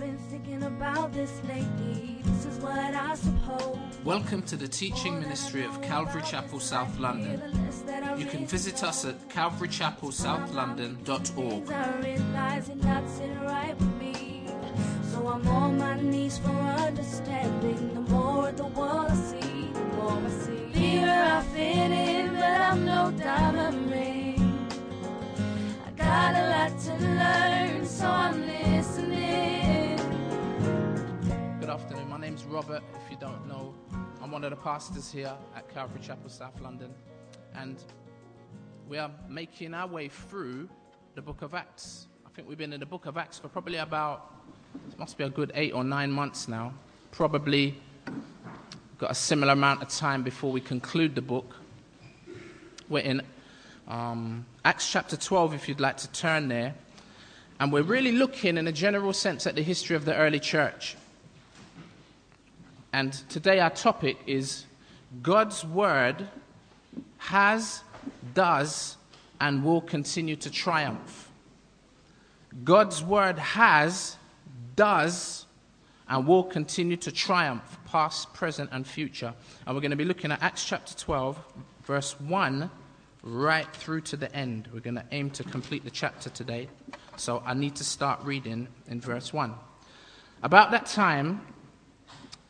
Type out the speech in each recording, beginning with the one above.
been thinking about this lately. This is what I suppose. Welcome to the teaching ministry of Calvary Chapel South London. You can visit us at calvarychapelsouth.london.org. Things I realize you're right with me. So I'm on my knees for understanding. The more the world I see, the more I see. Here I fit in, but I'm no diamond ring. I got a lot to learn, so I'm listening. Good afternoon. My name's Robert. If you don't know, I'm one of the pastors here at Calvary Chapel South London. And we are making our way through the book of Acts. I think we've been in the book of Acts for probably about, it must be a good eight or nine months now. Probably got a similar amount of time before we conclude the book. We're in um, Acts chapter 12, if you'd like to turn there. And we're really looking, in a general sense, at the history of the early church. And today our topic is God's Word has, does, and will continue to triumph. God's Word has, does, and will continue to triumph, past, present, and future. And we're going to be looking at Acts chapter 12, verse 1, right through to the end. We're going to aim to complete the chapter today. So I need to start reading in verse 1. About that time,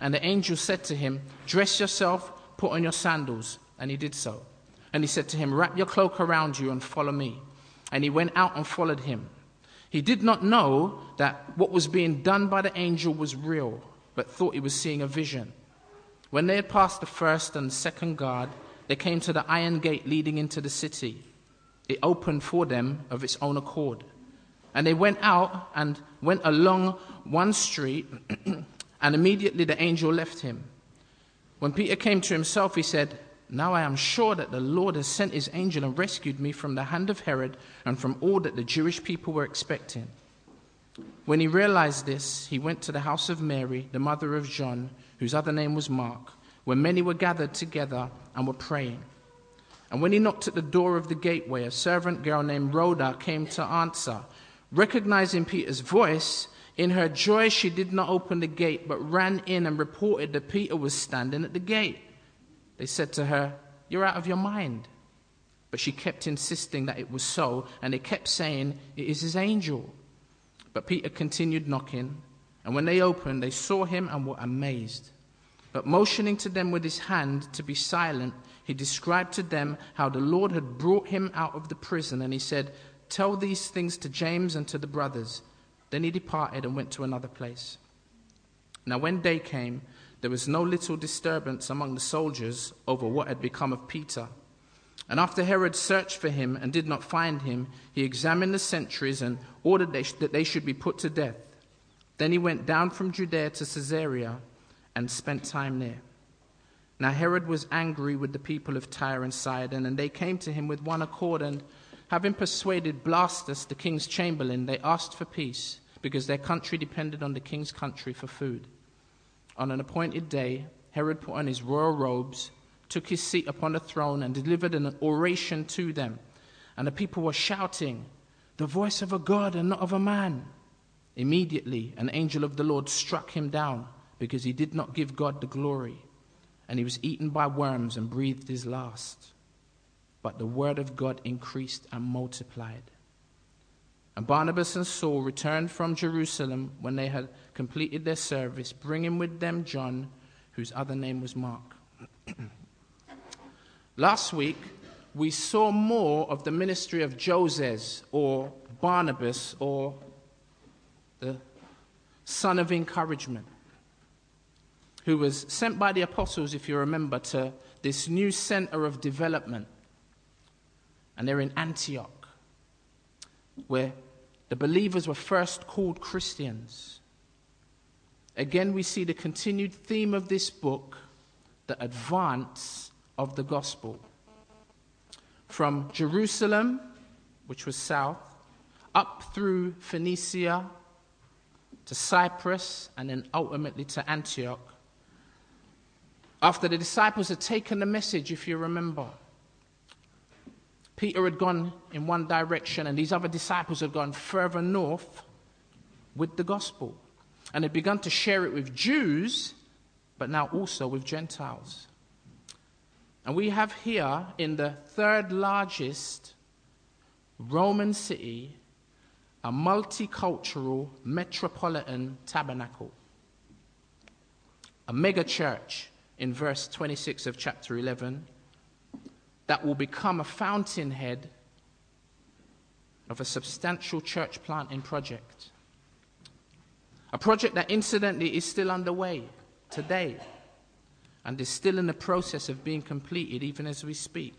And the angel said to him, Dress yourself, put on your sandals. And he did so. And he said to him, Wrap your cloak around you and follow me. And he went out and followed him. He did not know that what was being done by the angel was real, but thought he was seeing a vision. When they had passed the first and second guard, they came to the iron gate leading into the city. It opened for them of its own accord. And they went out and went along one street, and immediately the angel left him. When Peter came to himself, he said, Now I am sure that the Lord has sent his angel and rescued me from the hand of Herod and from all that the Jewish people were expecting. When he realized this, he went to the house of Mary, the mother of John, whose other name was Mark, where many were gathered together and were praying. And when he knocked at the door of the gateway, a servant girl named Rhoda came to answer. Recognizing Peter's voice, in her joy she did not open the gate, but ran in and reported that Peter was standing at the gate. They said to her, You're out of your mind. But she kept insisting that it was so, and they kept saying, It is his angel. But Peter continued knocking, and when they opened, they saw him and were amazed. But motioning to them with his hand to be silent, he described to them how the Lord had brought him out of the prison, and he said, Tell these things to James and to the brothers. Then he departed and went to another place. Now, when day came, there was no little disturbance among the soldiers over what had become of Peter. And after Herod searched for him and did not find him, he examined the sentries and ordered that they should be put to death. Then he went down from Judea to Caesarea and spent time there. Now Herod was angry with the people of Tyre and Sidon, and they came to him with one accord, and having persuaded Blastus, the king's chamberlain, they asked for peace, because their country depended on the king's country for food. On an appointed day, Herod put on his royal robes, took his seat upon the throne, and delivered an oration to them. And the people were shouting, The voice of a God and not of a man. Immediately, an angel of the Lord struck him down, because he did not give God the glory and he was eaten by worms and breathed his last. But the word of God increased and multiplied. And Barnabas and Saul returned from Jerusalem when they had completed their service, bringing with them John, whose other name was Mark. Last week, we saw more of the ministry of Joses or Barnabas or the son of encouragement, who was sent by the apostles, if you remember, to this new center of development. And they're in Antioch, where the believers were first called Christians. Again, we see the continued theme of this book the advance of the gospel. From Jerusalem, which was south, up through Phoenicia to Cyprus, and then ultimately to Antioch. After the disciples had taken the message, if you remember, Peter had gone in one direction, and these other disciples had gone further north with the gospel. And had begun to share it with Jews, but now also with Gentiles. And we have here in the third largest Roman city a multicultural metropolitan tabernacle, a mega church in verse 26 of chapter 11 that will become a fountainhead of a substantial church planting project. A project that, incidentally, is still underway today and is still in the process of being completed even as we speak.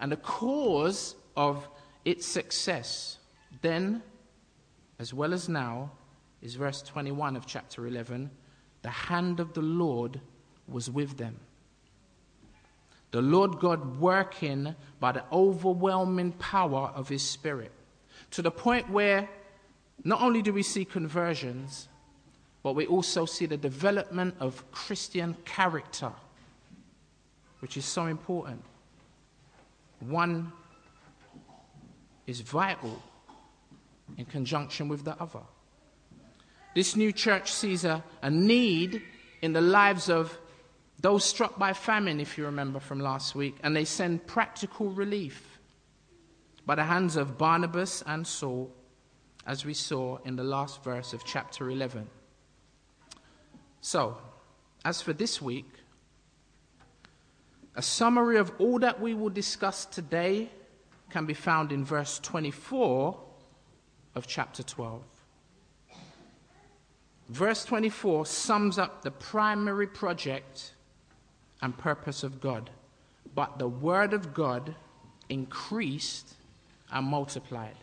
And the cause of its success then as well as now, is verse 21 of chapter 11. The hand of the Lord was with them. The Lord God working by the overwhelming power of his Spirit. To the point where not only do we see conversions, but we also see the development of Christian character, which is so important. One is vital in conjunction with the other. This new church sees a, a need in the lives of those struck by famine, if you remember from last week, and they send practical relief by the hands of Barnabas and Saul, as we saw in the last verse of chapter 11. So, as for this week, a summary of all that we will discuss today can be found in verse 24 of chapter 12. Verse 24 sums up the primary project and purpose of God. But the word of God increased and multiplied.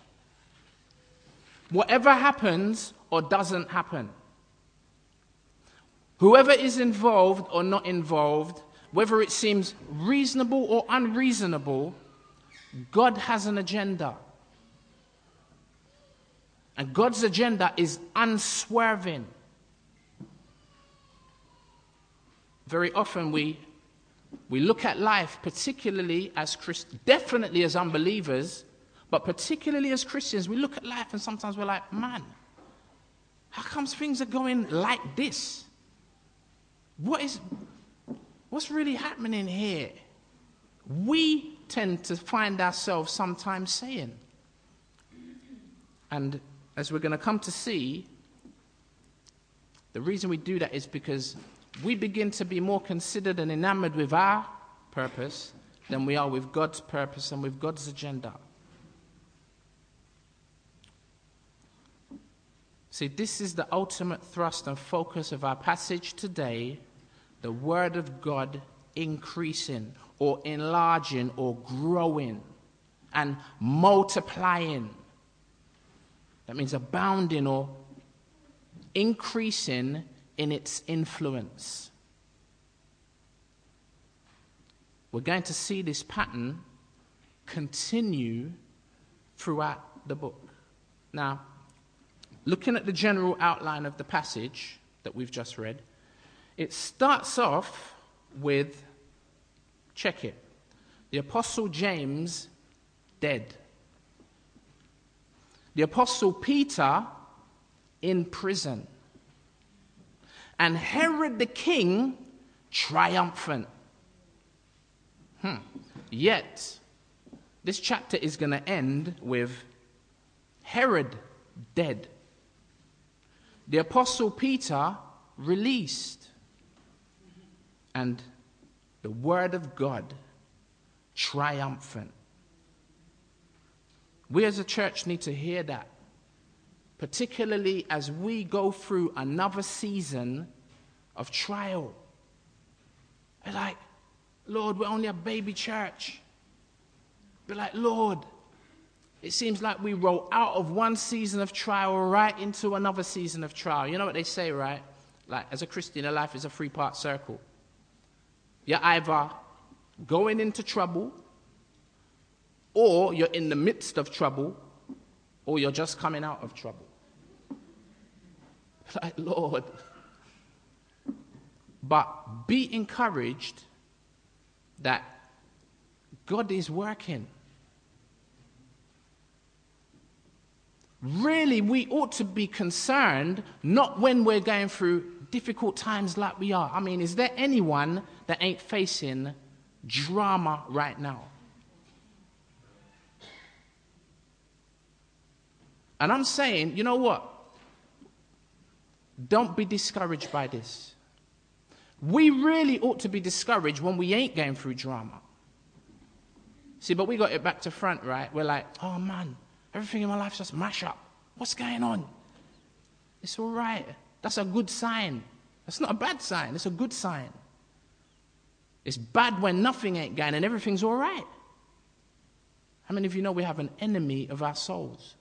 Whatever happens or doesn't happen, whoever is involved or not involved, whether it seems reasonable or unreasonable, God has an agenda. And God's agenda is unswerving. Very often we, we look at life, particularly as Christ, definitely as unbelievers, but particularly as Christians, we look at life and sometimes we're like, man, how comes things are going like this? What is, what's really happening here? We tend to find ourselves sometimes saying, and as we're going to come to see, the reason we do that is because we begin to be more considered and enamored with our purpose than we are with God's purpose and with God's agenda. See, this is the ultimate thrust and focus of our passage today the Word of God increasing or enlarging or growing and multiplying. That means abounding or increasing in its influence. We're going to see this pattern continue throughout the book. Now, looking at the general outline of the passage that we've just read, it starts off with check it. The Apostle James dead the Apostle Peter in prison, and Herod the king triumphant. Hmm. Yet, this chapter is going to end with Herod dead, the Apostle Peter released, and the Word of God triumphant. We as a church need to hear that, particularly as we go through another season of trial. like, Lord, we're only a baby church. Be like, Lord, it seems like we roll out of one season of trial right into another season of trial. You know what they say, right? Like, as a Christian, a life is a three part circle. You're either going into trouble, or you're in the midst of trouble, or you're just coming out of trouble. Like, Lord. But be encouraged that God is working. Really, we ought to be concerned not when we're going through difficult times like we are. I mean, is there anyone that ain't facing drama right now? And I'm saying, you know what? Don't be discouraged by this. We really ought to be discouraged when we ain't going through drama. See, but we got it back to front, right? We're like, oh man, everything in my life's just mash up. What's going on? It's all right. That's a good sign. That's not a bad sign. It's a good sign. It's bad when nothing ain't going and everything's all right. How many of you know we have an enemy of our souls?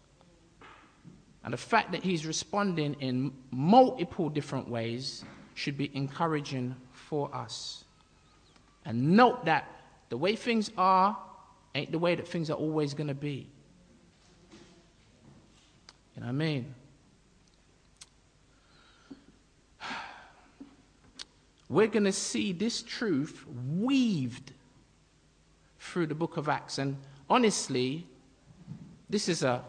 And the fact that he's responding in multiple different ways should be encouraging for us. And note that the way things are ain't the way that things are always going to be. You know what I mean? We're going to see this truth weaved through the book of Acts. And honestly, this is a,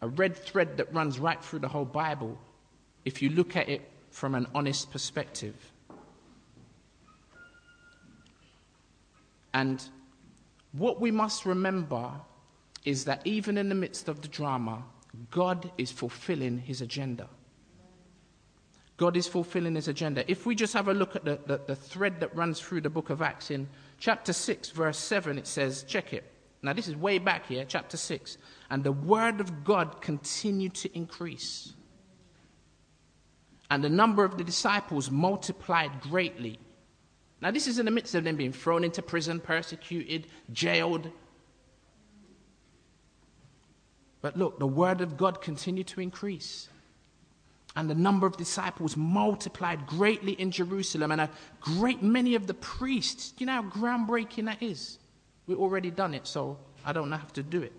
a red thread that runs right through the whole Bible if you look at it from an honest perspective. And what we must remember is that even in the midst of the drama, God is fulfilling his agenda. God is fulfilling his agenda. If we just have a look at the, the, the, thread that runs through the book of Acts in chapter 6, verse 7, it says, check it. Now, this is way back here, chapter 6. And the word of God continued to increase. And the number of the disciples multiplied greatly. Now, this is in the midst of them being thrown into prison, persecuted, jailed. But look, the word of God continued to increase. And the number of disciples multiplied greatly in Jerusalem. And a great many of the priests, you know how groundbreaking that is? We've already done it, so I don't have to do it.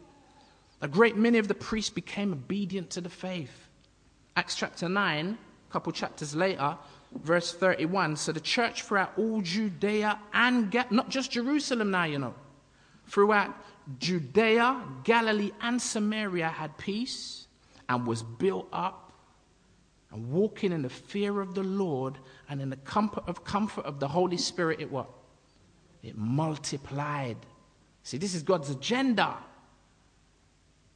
A great many of the priests became obedient to the faith. Acts chapter 9 a couple chapters later, verse 31. So the church throughout all Judea and Ga- not just Jerusalem now, you know, throughout Judea, Galilee, and Samaria had peace and was built up and walking in the fear of the Lord and in the comfort of comfort of the Holy Spirit. It what? It multiplied. See, this is God's agenda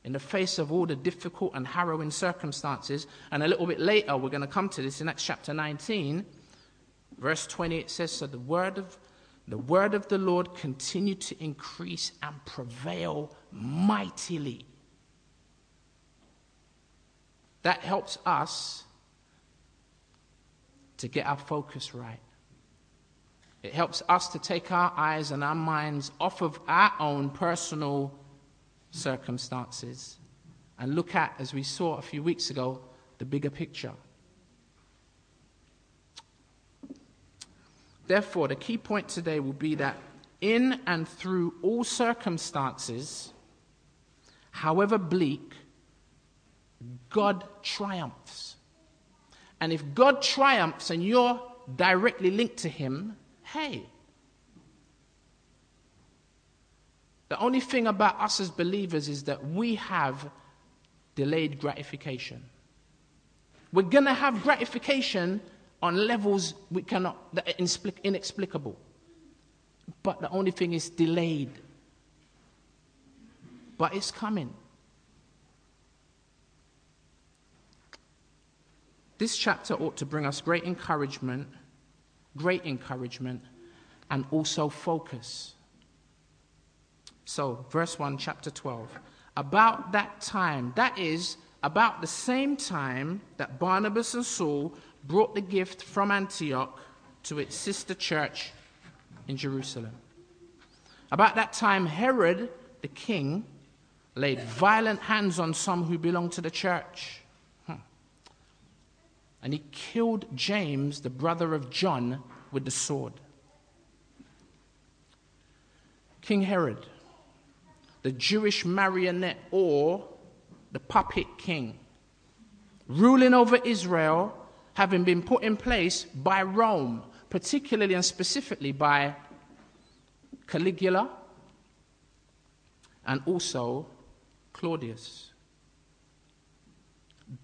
in the face of all the difficult and harrowing circumstances. And a little bit later, we're going to come to this in Acts chapter 19, verse 20. It says, So the word of the word of the Lord continued to increase and prevail mightily. That helps us to get our focus right. It helps us to take our eyes and our minds off of our own personal circumstances and look at, as we saw a few weeks ago, the bigger picture. Therefore, the key point today will be that in and through all circumstances, however bleak, God triumphs. And if God triumphs and you're directly linked to Him, hey, The only thing about us as believers is that we have delayed gratification. We're going to have gratification on levels we cannot, that are inexplicable. But the only thing is delayed. But it's coming. This chapter ought to bring us great encouragement, great encouragement, and also focus. So, verse 1, chapter 12. About that time, that is, about the same time that Barnabas and Saul brought the gift from Antioch to its sister church in Jerusalem. About that time, Herod the king laid violent hands on some who belonged to the church. And he killed James, the brother of John, with the sword. King Herod, the Jewish marionette or the puppet king, ruling over Israel, having been put in place by Rome, particularly and specifically by Caligula and also Claudius.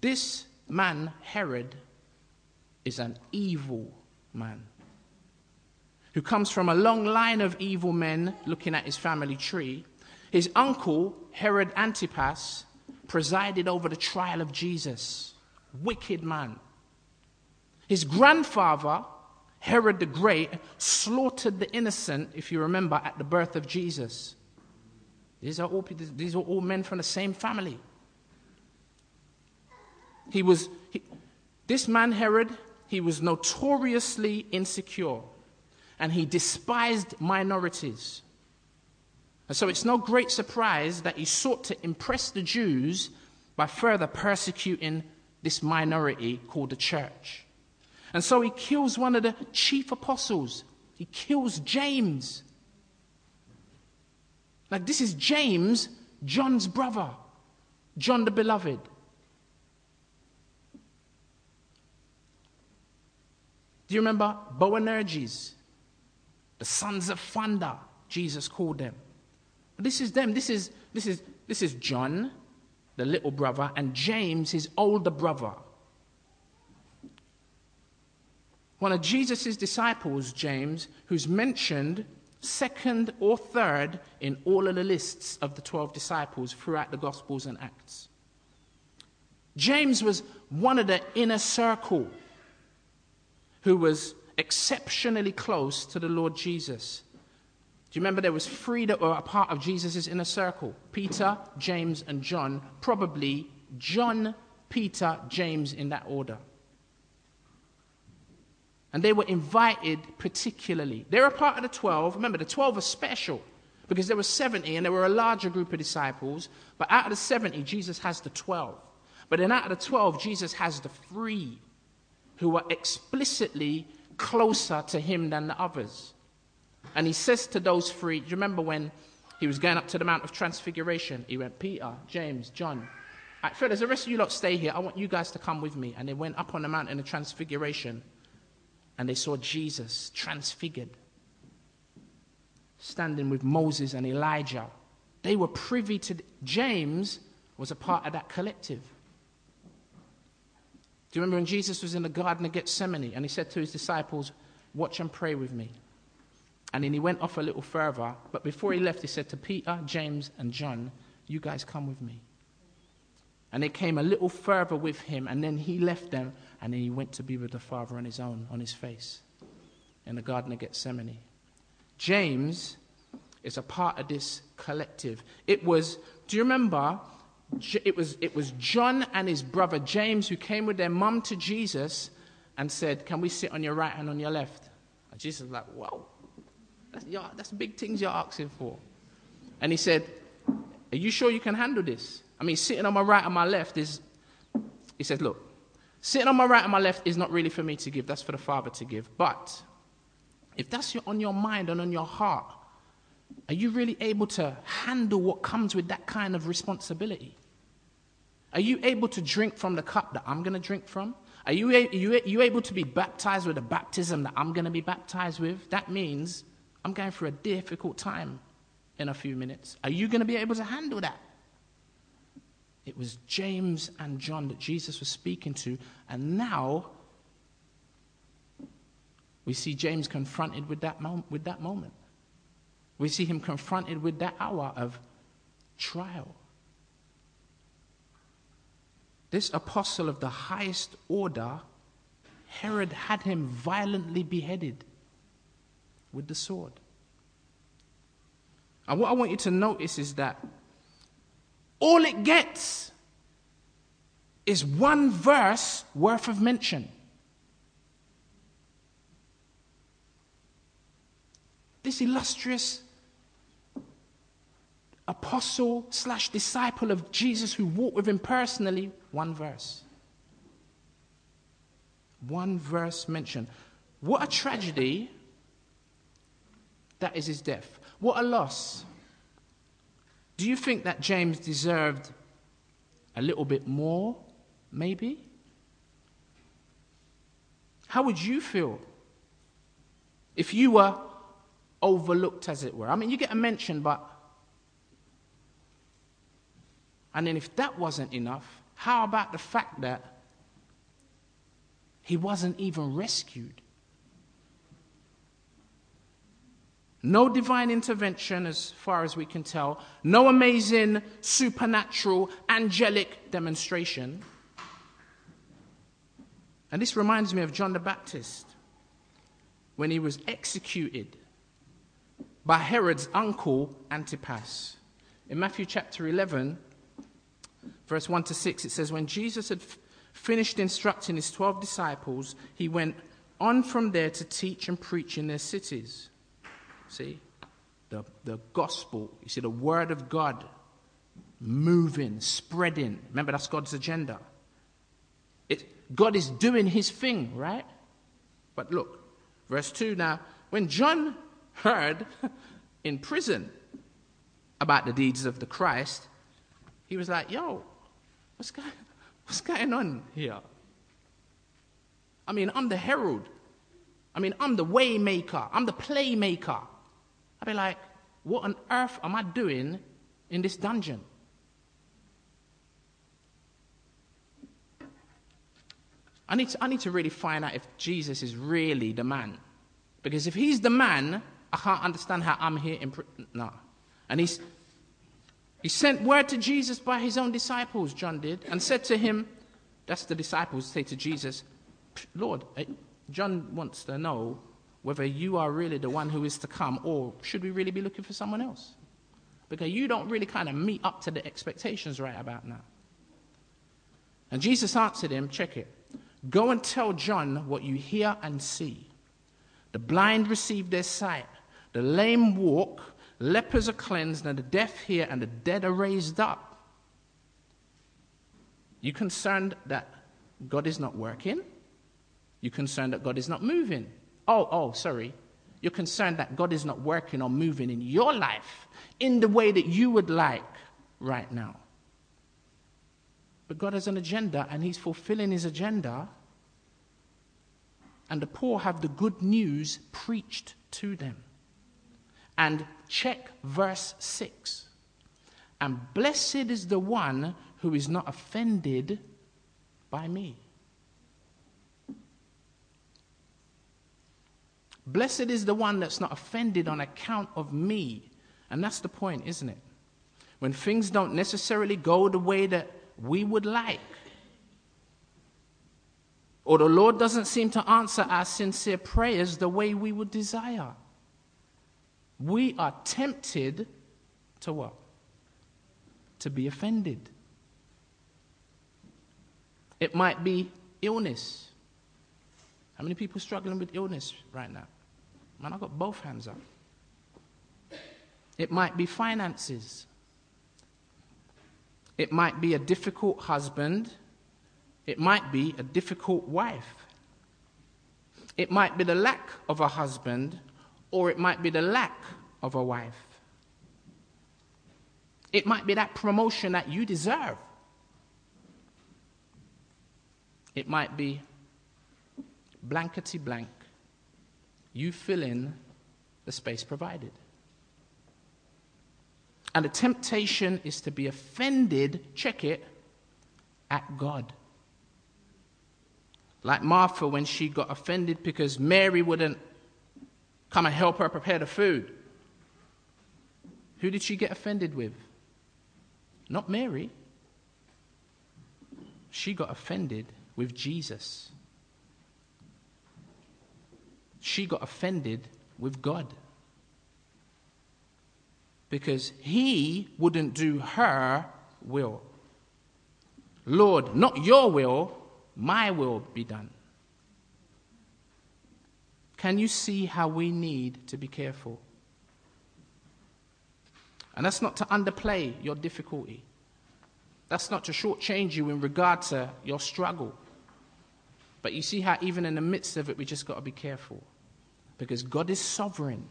This man, Herod, is an evil man who comes from a long line of evil men looking at his family tree. His uncle, Herod Antipas, presided over the trial of Jesus. Wicked man. His grandfather, Herod the Great, slaughtered the innocent, if you remember, at the birth of Jesus. These are all, these are all men from the same family. He was, he, this man, Herod, he was notoriously insecure and he despised minorities. And so it's no great surprise that he sought to impress the Jews by further persecuting this minority called the church. And so he kills one of the chief apostles. He kills James. Like, this is James, John's brother, John the Beloved. Do you remember Boanerges? The sons of thunder, Jesus called them. This is them. This is, this is, this is John, the little brother, and James, his older brother. One of Jesus' disciples, James, who's mentioned second or third in all of the lists of the 12 disciples throughout the Gospels and Acts. James was one of the inner circle who was exceptionally close to the Lord Jesus. Do you remember there was three that were a part of Jesus' inner circle? Peter, James, and John. Probably John, Peter, James in that order. And they were invited particularly. They're a part of the 12. Remember, the 12 are special because there were 70 and there were a larger group of disciples. But out of the 70, Jesus has the 12. But then out of the 12, Jesus has the three who are explicitly closer to him than the others. And he says to those three, do you remember when he was going up to the Mount of Transfiguration? He went, Peter, James, John. Right, fellas, the rest of you lot stay here. I want you guys to come with me. And they went up on the mountain of Transfiguration and they saw Jesus transfigured, standing with Moses and Elijah. They were privy to, James was a part of that collective. Do you remember when Jesus was in the Garden of Gethsemane and he said to his disciples, Watch and pray with me? And then he went off a little further, but before he left, he said to Peter, James, and John, You guys come with me. And they came a little further with him, and then he left them, and then he went to be with the Father on his own, on his face, in the Garden of Gethsemane. James is a part of this collective. It was, do you remember it was, it was John and his brother James who came with their mum to Jesus and said, Can we sit on your right and on your left? And Jesus was like, Whoa, that's, that's big things you're asking for. And he said, Are you sure you can handle this? I mean, sitting on my right and my left is, he said, Look, sitting on my right and my left is not really for me to give, that's for the Father to give. But if that's on your mind and on your heart, are you really able to handle what comes with that kind of responsibility? Are you able to drink from the cup that I'm going to drink from? Are you, are you, are you able to be baptized with the baptism that I'm going to be baptized with? That means I'm going through a difficult time in a few minutes. Are you going to be able to handle that? It was James and John that Jesus was speaking to, and now we see James confronted with that, mom- with that moment. We see him confronted with that hour of trial. This apostle of the highest order, Herod had him violently beheaded with the sword. And what I want you to notice is that all it gets is one verse worth of mention. This illustrious apostle slash disciple of Jesus who walked with him personally, one verse. One verse mentioned. What a tragedy that is his death. What a loss. Do you think that James deserved a little bit more, maybe? How would you feel if you were overlooked, as it were? I mean, you get a mention, but. And then if that wasn't enough, how about the fact that he wasn't even rescued? No divine intervention, as far as we can tell. No amazing, supernatural, angelic demonstration. And this reminds me of John the Baptist when he was executed by Herod's uncle Antipas. In Matthew chapter 11, verse 1 to 6, it says, When Jesus had f- finished instructing his 12 disciples, he went on from there to teach and preach in their cities. See? The, the gospel, you see, the word of God moving, spreading. Remember, that's God's agenda. It, God is doing his thing, right? But look, verse 2 now, when John heard in prison about the deeds of the Christ, he was like, yo, what's going, what's going on here? I mean, I'm the herald. I mean, I'm the waymaker. I'm the playmaker. I'd be like, what on earth am I doing in this dungeon? I need, to, I need to really find out if Jesus is really the man. Because if he's the man, I can't understand how I'm here in. No. And he's, he sent word to Jesus by his own disciples, John did, and said to him, that's the disciples say to Jesus, Lord, eh, John wants to know whether you are really the one who is to come or should we really be looking for someone else? Because you don't really kind of meet up to the expectations right about now. And Jesus answered him, check it. Go and tell John what you hear and see. The blind receive their sight, the lame walk, lepers are cleansed, and the deaf hear, and the dead are raised up. You concerned that God is not working? You concerned that God is not moving? Oh, oh, sorry. You're concerned that God is not working or moving in your life in the way that you would like right now. But God has an agenda and He's fulfilling His agenda. And the poor have the good news preached to them. And check verse 6. And blessed is the one who is not offended by me. Blessed is the one that's not offended on account of me. And that's the point, isn't it? When things don't necessarily go the way that we would like, or the Lord doesn't seem to answer our sincere prayers the way we would desire, we are tempted to what? To be offended. It might be illness. How many people struggling with illness right now? Man, I've got both hands up. It might be finances. It might be a difficult husband. It might be a difficult wife. It might be the lack of a husband, or it might be the lack of a wife. It might be that promotion that you deserve. It might be blankety blank you fill in the space provided. And the temptation is to be offended, check it, at God. Like Martha when she got offended because Mary wouldn't come and help her prepare the food. Who did she get offended with? Not Mary. She got offended with Jesus she got offended with God. because he wouldn't do her will. Lord, not your will, my will be done. Can you see how we need to be careful? And that's not to underplay your difficulty. That's not to shortchange you in regard to your struggle. But you see how, even in the midst of it, we just got to be careful. Because God is sovereign.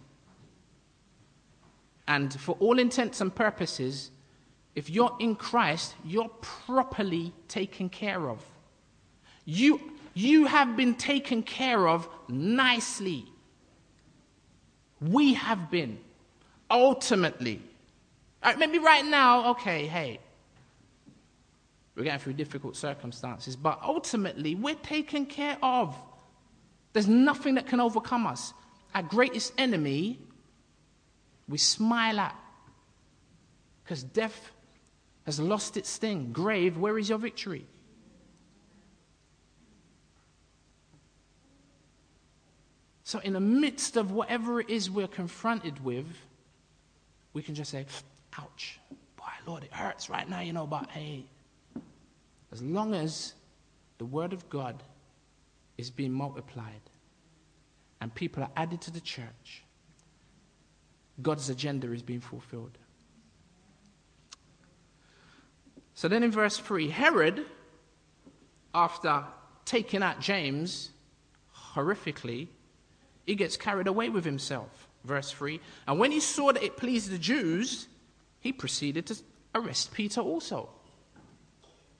And for all intents and purposes, if you're in Christ, you're properly taken care of. You, you have been taken care of nicely. We have been. Ultimately. Right, maybe right now, okay, hey, we're going through difficult circumstances, but ultimately, we're taken care of. There's nothing that can overcome us. Our greatest enemy, we smile at. Because death has lost its sting. Grave, where is your victory? So, in the midst of whatever it is we're confronted with, we can just say, ouch, boy, Lord, it hurts right now, you know, but hey, as long as the Word of God is being multiplied and people are added to the church, God's agenda is being fulfilled. So then in verse 3, Herod, after taking out James horrifically, he gets carried away with himself. Verse 3 And when he saw that it pleased the Jews, he proceeded to arrest Peter also.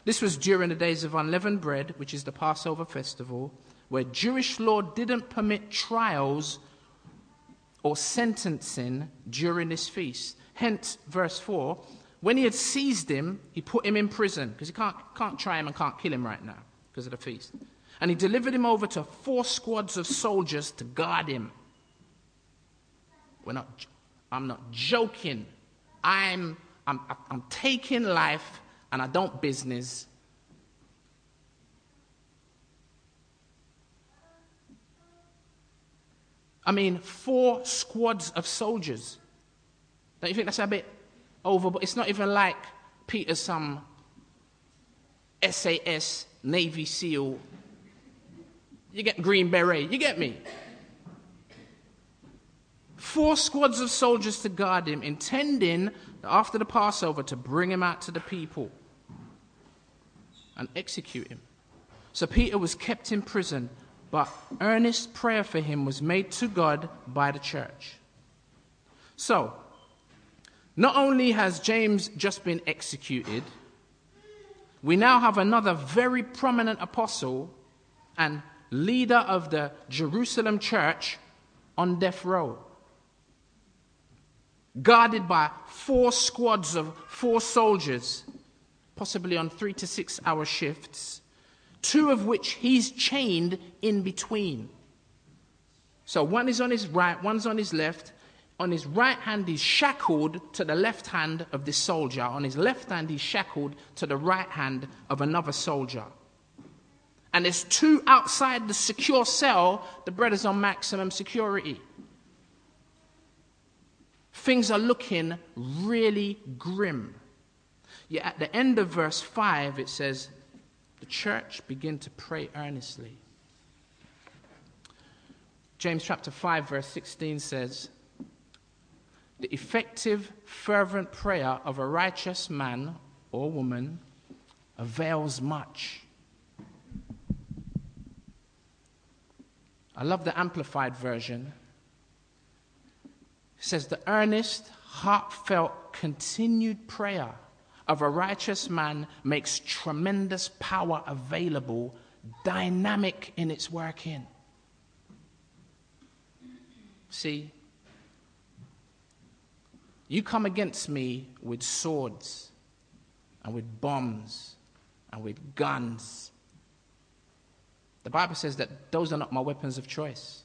This was during the days of unleavened bread, which is the Passover festival, where Jewish law didn't permit trials or sentencing during this feast. Hence, verse 4 when he had seized him, he put him in prison because he can't, can't try him and can't kill him right now because of the feast. And he delivered him over to four squads of soldiers to guard him. We're not, I'm not joking. I'm, I'm, I'm taking life and I don't business. I mean, four squads of soldiers. Don't you think that's a bit over? But it's not even like Peter, some SAS, Navy SEAL. You get Green Beret. You get me? Four squads of soldiers to guard him, intending after the Passover to bring him out to the people and execute him. So Peter was kept in prison, but earnest prayer for him was made to God by the church. So, not only has James just been executed, we now have another very prominent apostle and leader of the Jerusalem church on death row guarded by four squads of four soldiers, possibly on three to six hour shifts, two of which he's chained in between. So one is on his right, one's on his left. On his right hand, he's shackled to the left hand of this soldier. On his left hand, he's shackled to the right hand of another soldier. And there's two outside the secure cell. The brothers on maximum security things are looking really grim. Yet at the end of verse 5, it says, The church begin to pray earnestly. James chapter 5, verse 16 says, The effective, fervent prayer of a righteous man or woman avails much. I love the amplified version It says the earnest, heartfelt, continued prayer of a righteous man makes tremendous power available, dynamic in its working. See, you come against me with swords and with bombs and with guns. The Bible says that those are not my weapons of choice.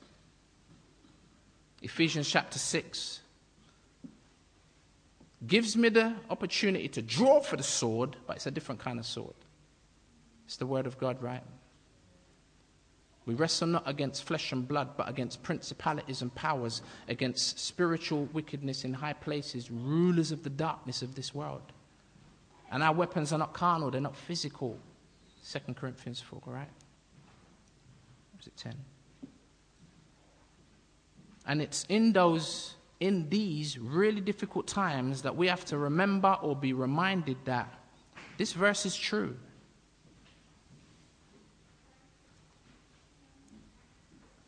Ephesians chapter 6 gives me the opportunity to draw for the sword, but it's a different kind of sword. It's the word of God, right? We wrestle not against flesh and blood, but against principalities and powers, against spiritual wickedness in high places, rulers of the darkness of this world. And our weapons are not carnal, they're not physical. 2 Corinthians 4, right? Is it 10? And it's in those, in these really difficult times that we have to remember or be reminded that this verse is true.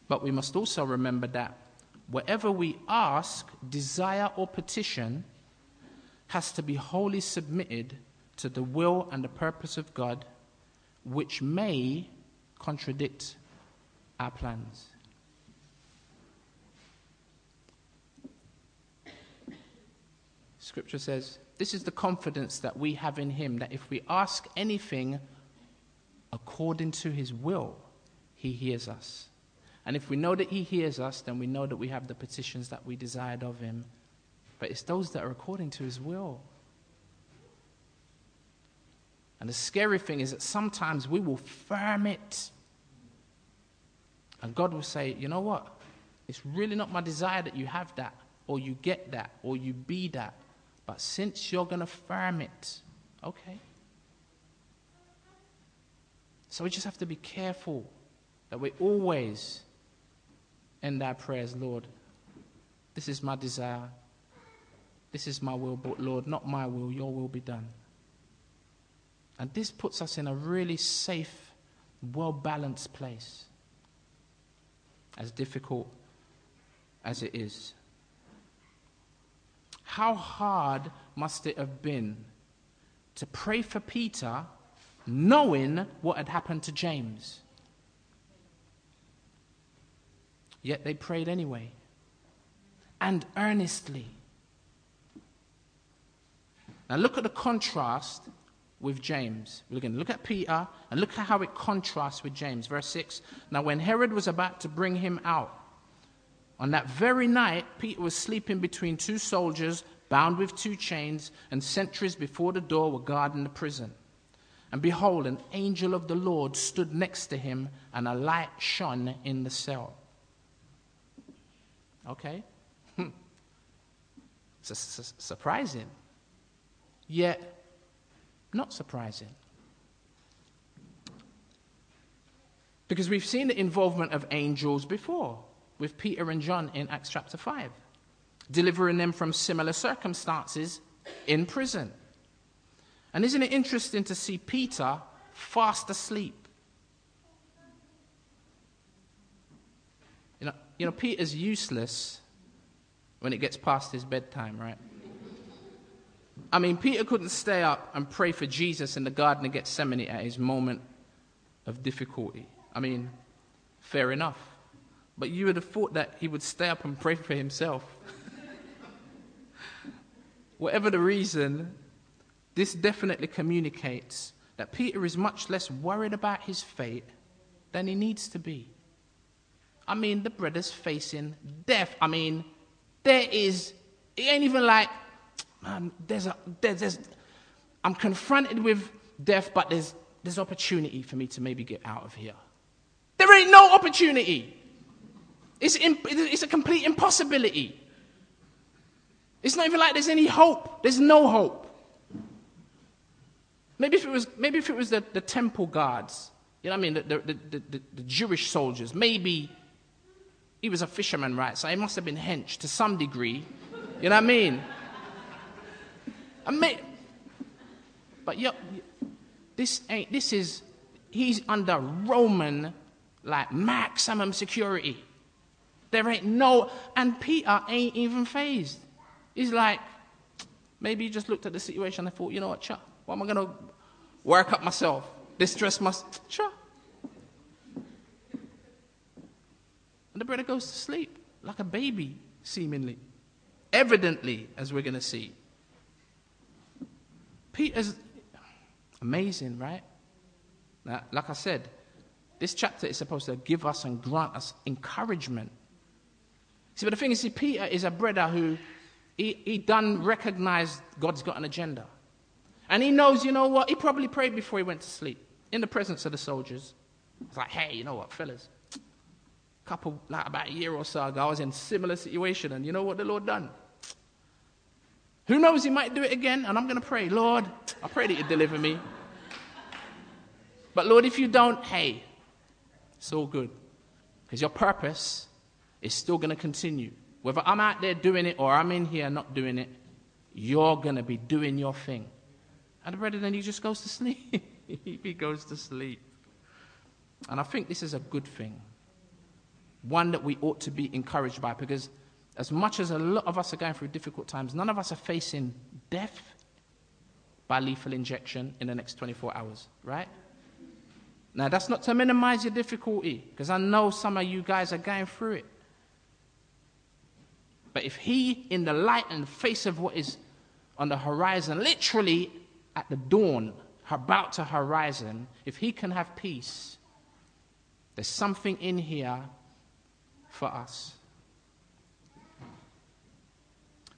But we must also remember that whatever we ask, desire, or petition has to be wholly submitted to the will and the purpose of God, which may contradict our plans. Scripture says, This is the confidence that we have in Him, that if we ask anything according to His will, He hears us. And if we know that He hears us, then we know that we have the petitions that we desired of Him. But it's those that are according to His will. And the scary thing is that sometimes we will firm it. And God will say, you know what? It's really not my desire that you have that, or you get that, or you be that. But since you're going to firm it, okay. So we just have to be careful that we always end our prayers, Lord, this is my desire. This is my will, but Lord, not my will, your will be done. And this puts us in a really safe, well balanced place, as difficult as it is. How hard must it have been to pray for Peter knowing what had happened to James? Yet they prayed anyway and earnestly. Now look at the contrast with James. We're going to look at Peter and look at how it contrasts with James. Verse 6. Now, when Herod was about to bring him out, on that very night, Peter was sleeping between two soldiers, bound with two chains, and sentries before the door were guarding the prison. And behold, an angel of the Lord stood next to him, and a light shone in the cell. Okay? Hmm. it's surprising. Yet, not surprising. Because we've seen the involvement of angels before with Peter and John in Acts chapter 5, delivering them from similar circumstances in prison. And isn't it interesting to see Peter fast asleep? You know, you know, Peter's useless when it gets past his bedtime, right? I mean, Peter couldn't stay up and pray for Jesus in the Garden of Gethsemane at his moment of difficulty. I mean, fair enough. But you would have thought that he would stay up and pray for himself. Whatever the reason, this definitely communicates that Peter is much less worried about his fate than he needs to be. I mean, the brother's facing death. I mean, there is, it ain't even like, man, there's a, there's, there's, I'm confronted with death, but there's, there's opportunity for me to maybe get out of here. There ain't no opportunity. It's, imp- it's a complete impossibility. It's not even like there's any hope. There's no hope. Maybe if it was, maybe if it was the, the temple guards, you know what I mean, the, the, the, the Jewish soldiers, maybe he was a fisherman, right? So he must have been hench to some degree. You know what I mean? I mean, but yo, this ain't. This is. He's under Roman, like maximum security. There ain't no. And Peter ain't even phased. He's like, maybe he just looked at the situation and thought, you know what, cha, what am I gonna work up myself? Distress myself? cha. And the brother goes to sleep like a baby, seemingly. Evidently, as we're going to see. Peter's amazing, right? Now, like I said, this chapter is supposed to give us and grant us encouragement. See, but the thing is, see, Peter is a brother who he, he done recognize God's got an agenda. And he knows, you know what? He probably prayed before he went to sleep in the presence of the soldiers. It's like, hey, you know what, fellas? A couple, like about a year or so ago, I was in a similar situation, and you know what the Lord done? Who knows, He might do it again, and I'm going to pray, Lord, I pray that you deliver me. But Lord, if you don't, hey, it's all good. Because your purpose is still going to continue. Whether I'm out there doing it or I'm in here not doing it, you're going to be doing your thing. And the brother then he just goes to sleep. he goes to sleep. And I think this is a good thing. One that we ought to be encouraged by because as much as a lot of us are going through difficult times, none of us are facing death by lethal injection in the next 24 hours, right? Now, that's not to minimize your difficulty, because I know some of you guys are going through it. But if he, in the light and face of what is on the horizon, literally at the dawn, about to horizon, if he can have peace, there's something in here for us.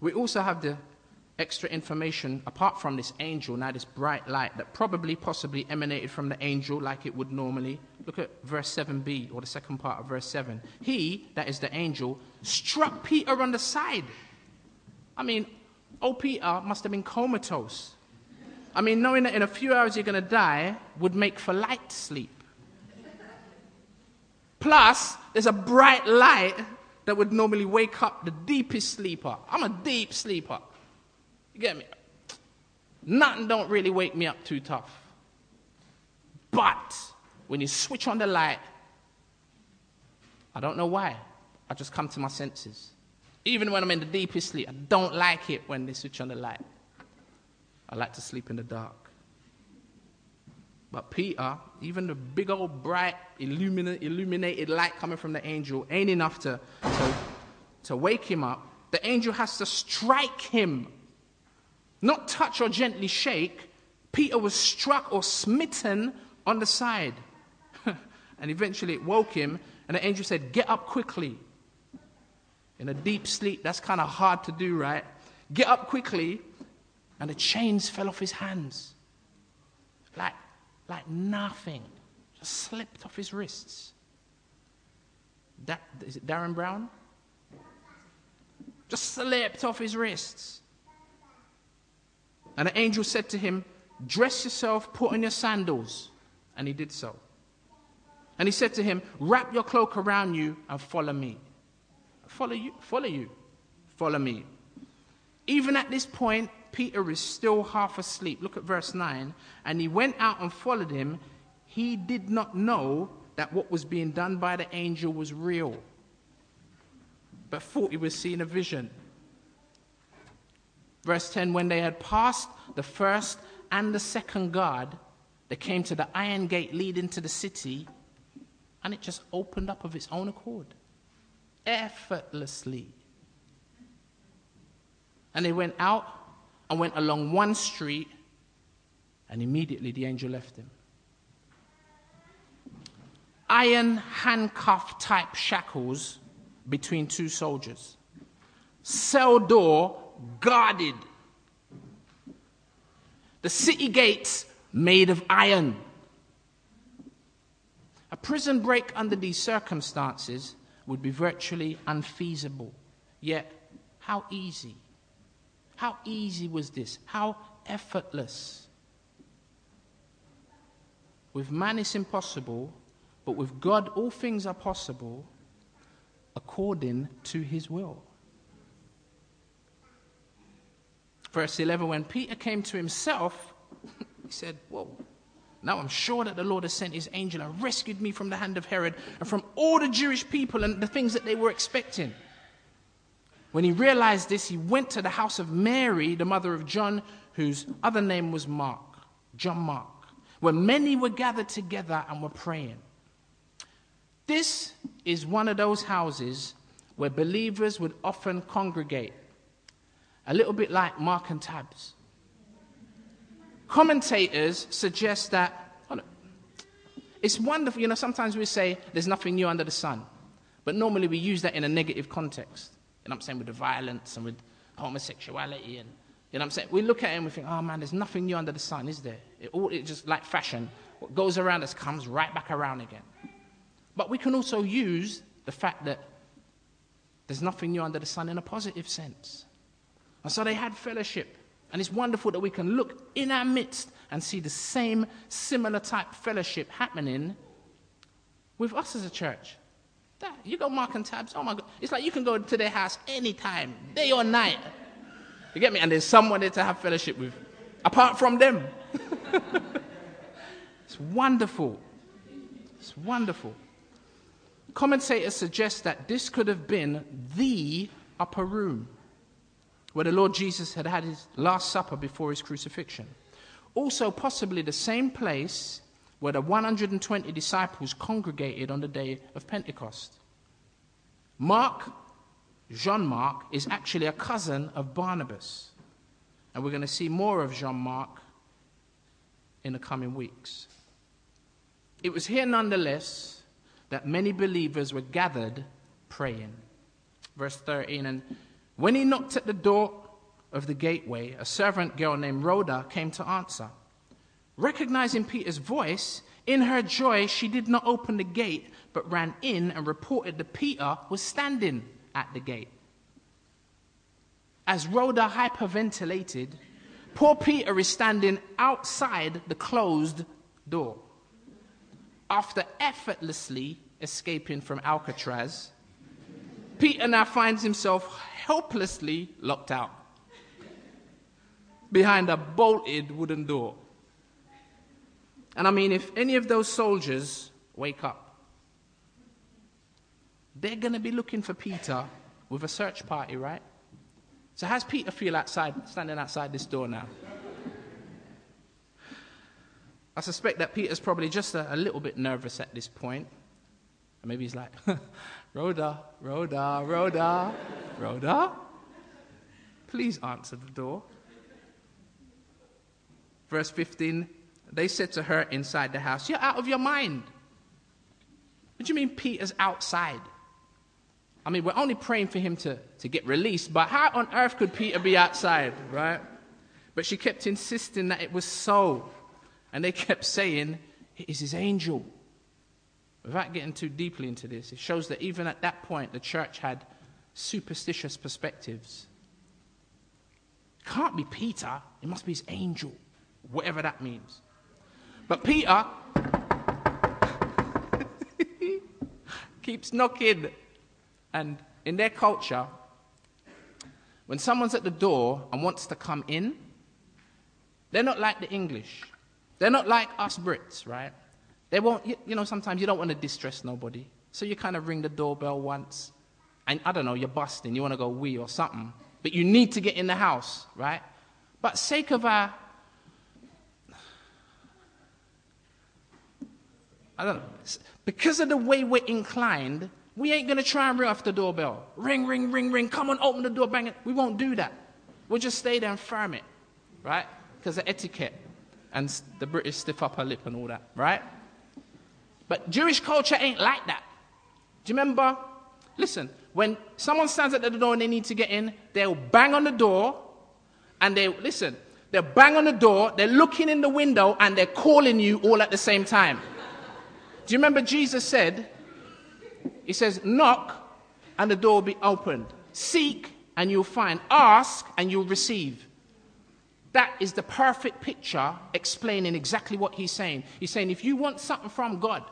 We also have the extra information apart from this angel, now this bright light that probably, possibly emanated from the angel like it would normally. Look at verse 7b, or the second part of verse 7. He, that is the angel, struck Peter on the side. I mean, oh, Peter must have been comatose. I mean, knowing that in a few hours you're going to die would make for light sleep. Plus, there's a bright light that would normally wake up the deepest sleeper. I'm a deep sleeper. You get me? Nothing don't really wake me up too tough. But when you switch on the light, I don't know why. I just come to my senses. Even when I'm in the deepest sleep, I don't like it when they switch on the light. I like to sleep in the dark. But Peter, even the big old bright illuminated light coming from the angel ain't enough to, to, to wake him up. The angel has to strike him not touch or gently shake, Peter was struck or smitten on the side. and eventually it woke him, and the angel said, Get up quickly. In a deep sleep, that's kind of hard to do, right? Get up quickly, and the chains fell off his hands. Like, like nothing. Just slipped off his wrists. That, is it Derren Brown? Just slipped off his wrists. And the angel said to him, Dress yourself, put on your sandals. And he did so. And he said to him, Wrap your cloak around you and follow me. Follow you, follow you, follow me. Even at this point, Peter is still half asleep. Look at verse 9. And he went out and followed him. He did not know that what was being done by the angel was real, but thought he was seeing a vision. Verse 10 When they had passed the first and the second guard, they came to the iron gate leading to the city, and it just opened up of its own accord, effortlessly. And they went out and went along one street, and immediately the angel left him. Iron handcuff type shackles between two soldiers. Cell door guarded. The city gates made of iron. A prison break under these circumstances would be virtually unfeasible. Yet, how easy? How easy was this? How effortless? With man, it's impossible, but with God, all things are possible according to his will. Verse 11 When Peter came to himself, he said, Whoa, now I'm sure that the Lord has sent his angel and rescued me from the hand of Herod and from all the Jewish people and the things that they were expecting. When he realized this, he went to the house of Mary, the mother of John, whose other name was Mark, John Mark, where many were gathered together and were praying. This is one of those houses where believers would often congregate a little bit like Mark and Tabs. Commentators suggest that it's wonderful, you know, sometimes we say there's nothing new under the sun, but normally we use that in a negative context. You know I'm saying? With the violence and with homosexuality and you know I'm saying? We look at it and we think, oh man, there's nothing new under the sun, is there? It, all, it just like fashion. What goes around us comes right back around again. But we can also use the fact that there's nothing new under the sun in a positive sense. And so they had fellowship. And it's wonderful that we can look in our midst and see the same similar type fellowship happening with us as a church. That, you go Mark and Tabs, oh my God. It's like you can go to their house anytime, day or night. You get me? And there's someone there to have fellowship with, apart from them. it's wonderful. It's wonderful. Commentators suggest that this could have been the upper room where the Lord Jesus had had his Last Supper before his crucifixion. Also, possibly the same place where the 120 disciples congregated on the day of Pentecost. Mark, John Mark, is actually a cousin of Barnabas. And we're going to see more of John Mark in the coming weeks. It was here, nonetheless, that many believers were gathered praying. Verse 13 And when he knocked at the door of the gateway, a servant girl named Rhoda came to answer. Recognizing Peter's voice, in her joy, she did not open the gate, but ran in and reported that Peter was standing at the gate. As Rhoda hyperventilated, poor Peter is standing outside the closed door. After effortlessly escaping from Alcatraz, Peter now finds himself helplessly locked out behind a bolted wooden door. And I mean, if any of those soldiers wake up, they're going to be looking for Peter with a search party, right? So, how's Peter feel outside, standing outside this door now? I suspect that Peter's probably just a, a little bit nervous at this point. And maybe he's like, Rhoda, Rhoda, Rhoda, Rhoda, please answer the door. Verse 15 they said to her inside the house, You're out of your mind. What do you mean Peter's outside? I mean, we're only praying for him to, to get released, but how on earth could Peter be outside, right? But she kept insisting that it was so. And they kept saying, It is his angel. Without getting too deeply into this, it shows that even at that point, the church had superstitious perspectives. It can't be Peter, it must be his angel, whatever that means. But Peter keeps knocking. And in their culture, when someone's at the door and wants to come in, they're not like the English. They're not like us Brits, right? They won't, you, you know, sometimes you don't want to distress nobody. So you kind of ring the doorbell once, and I don't know, you're busting, you want to go wee or something, but you need to get in the house, right? But sake of our I don't know. Because of the way we're inclined, we ain't going to try and ring off the doorbell. Ring, ring, ring, ring. Come on, open the door, bang it. We won't do that. We'll just stay there and firm it, right? Because of etiquette and the British stiff upper lip and all that, right? But Jewish culture ain't like that. Do you remember? Listen, when someone stands at the door and they need to get in, they'll bang on the door and they, listen, they'll bang on the door, they're looking in the window and they're calling you all at the same time. Do you remember Jesus said, He says, knock and the door will be opened. Seek and you'll find. Ask and you'll receive. That is the perfect picture explaining exactly what he's saying. He's saying, if you want something from God,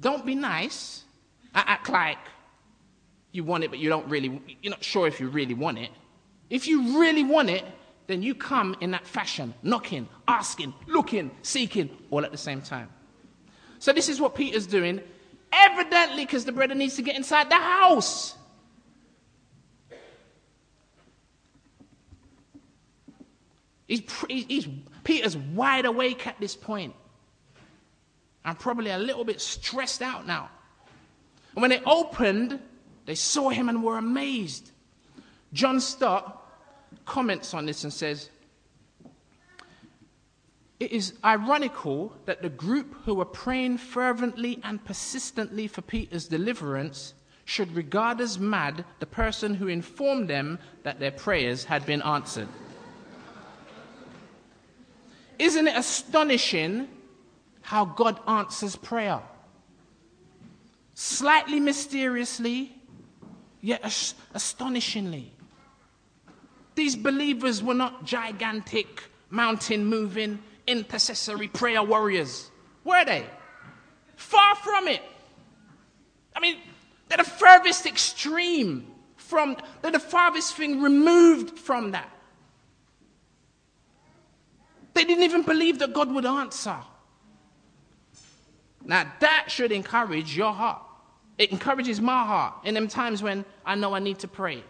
don't be nice. Act like you want it, but you don't really, you're not sure if you really want it. If you really want it, then you come in that fashion, knocking, asking, looking, seeking, all at the same time. So this is what Peter's doing, evidently because the brother needs to get inside the house. He's, he's, Peter's wide awake at this point. And probably a little bit stressed out now. And when they opened, they saw him and were amazed. John Stott comments on this and says, It is ironical that the group who were praying fervently and persistently for Peter's deliverance should regard as mad the person who informed them that their prayers had been answered. Isn't it astonishing how God answers prayer? slightly mysteriously, yet astonishingly. These believers were not gigantic, mountain moving, intercessory prayer warriors, were they? Far from it. I mean, they're the furthest extreme from, they're the farthest thing removed from that. They didn't even believe that God would answer. Now, that should encourage your heart. It encourages my heart in them times when I know I need to pray.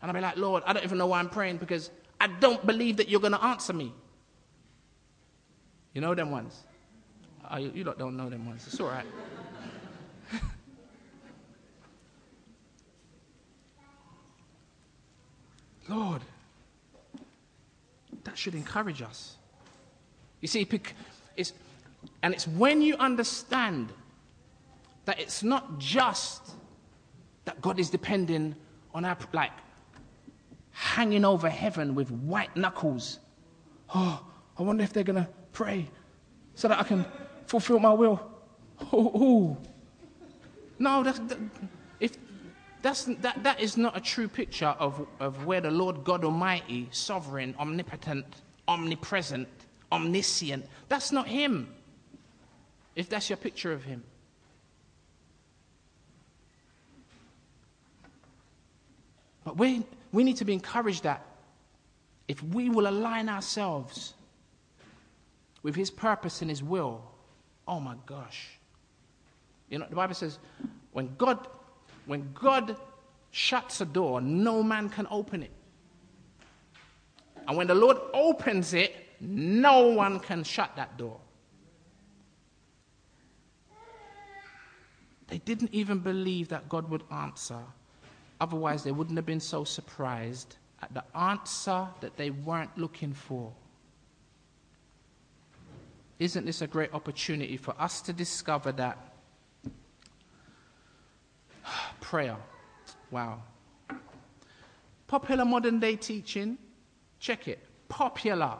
And I'll be like, Lord, I don't even know why I'm praying because I don't believe that you're going to answer me. You know them ones? Oh, you, you don't know them ones. It's all right. Lord, that should encourage us. You see, it's, and it's when you understand that it's not just that God is depending on our, like, hanging over heaven with white knuckles. Oh, I wonder if they're going to pray so that I can fulfill my will. Oh. No, that's, that, if, that's, that, that is not a true picture of, of where the Lord God Almighty, sovereign, omnipotent, omnipresent, omniscient, that's not Him. If that's your picture of Him. But we, we need to be encouraged that if we will align ourselves with His purpose and His will, oh my gosh. You know, the Bible says, when God, when God shuts a door, no man can open it. And when the Lord opens it, no one can shut that door. They didn't even believe that God would answer. Otherwise, they wouldn't have been so surprised at the answer that they weren't looking for. Isn't this a great opportunity for us to discover that prayer? Wow. Popular modern day teaching, check it. Popular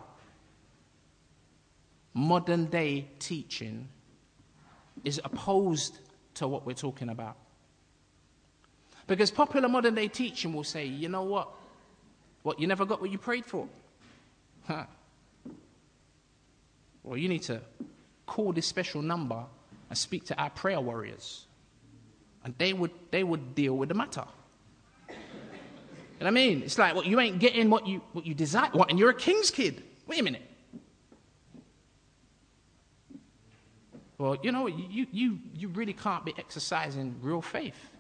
modern day teaching is opposed to what we're talking about. Because popular modern day teaching will say, you know what? What, you never got what you prayed for? Huh. Well, you need to call this special number and speak to our prayer warriors. And they would, they would deal with the matter. You know what I mean? It's like, well, you ain't getting what you, what you desire. What? And you're a king's kid. Wait a minute. Well, you know, you, you, you really can't be exercising real faith.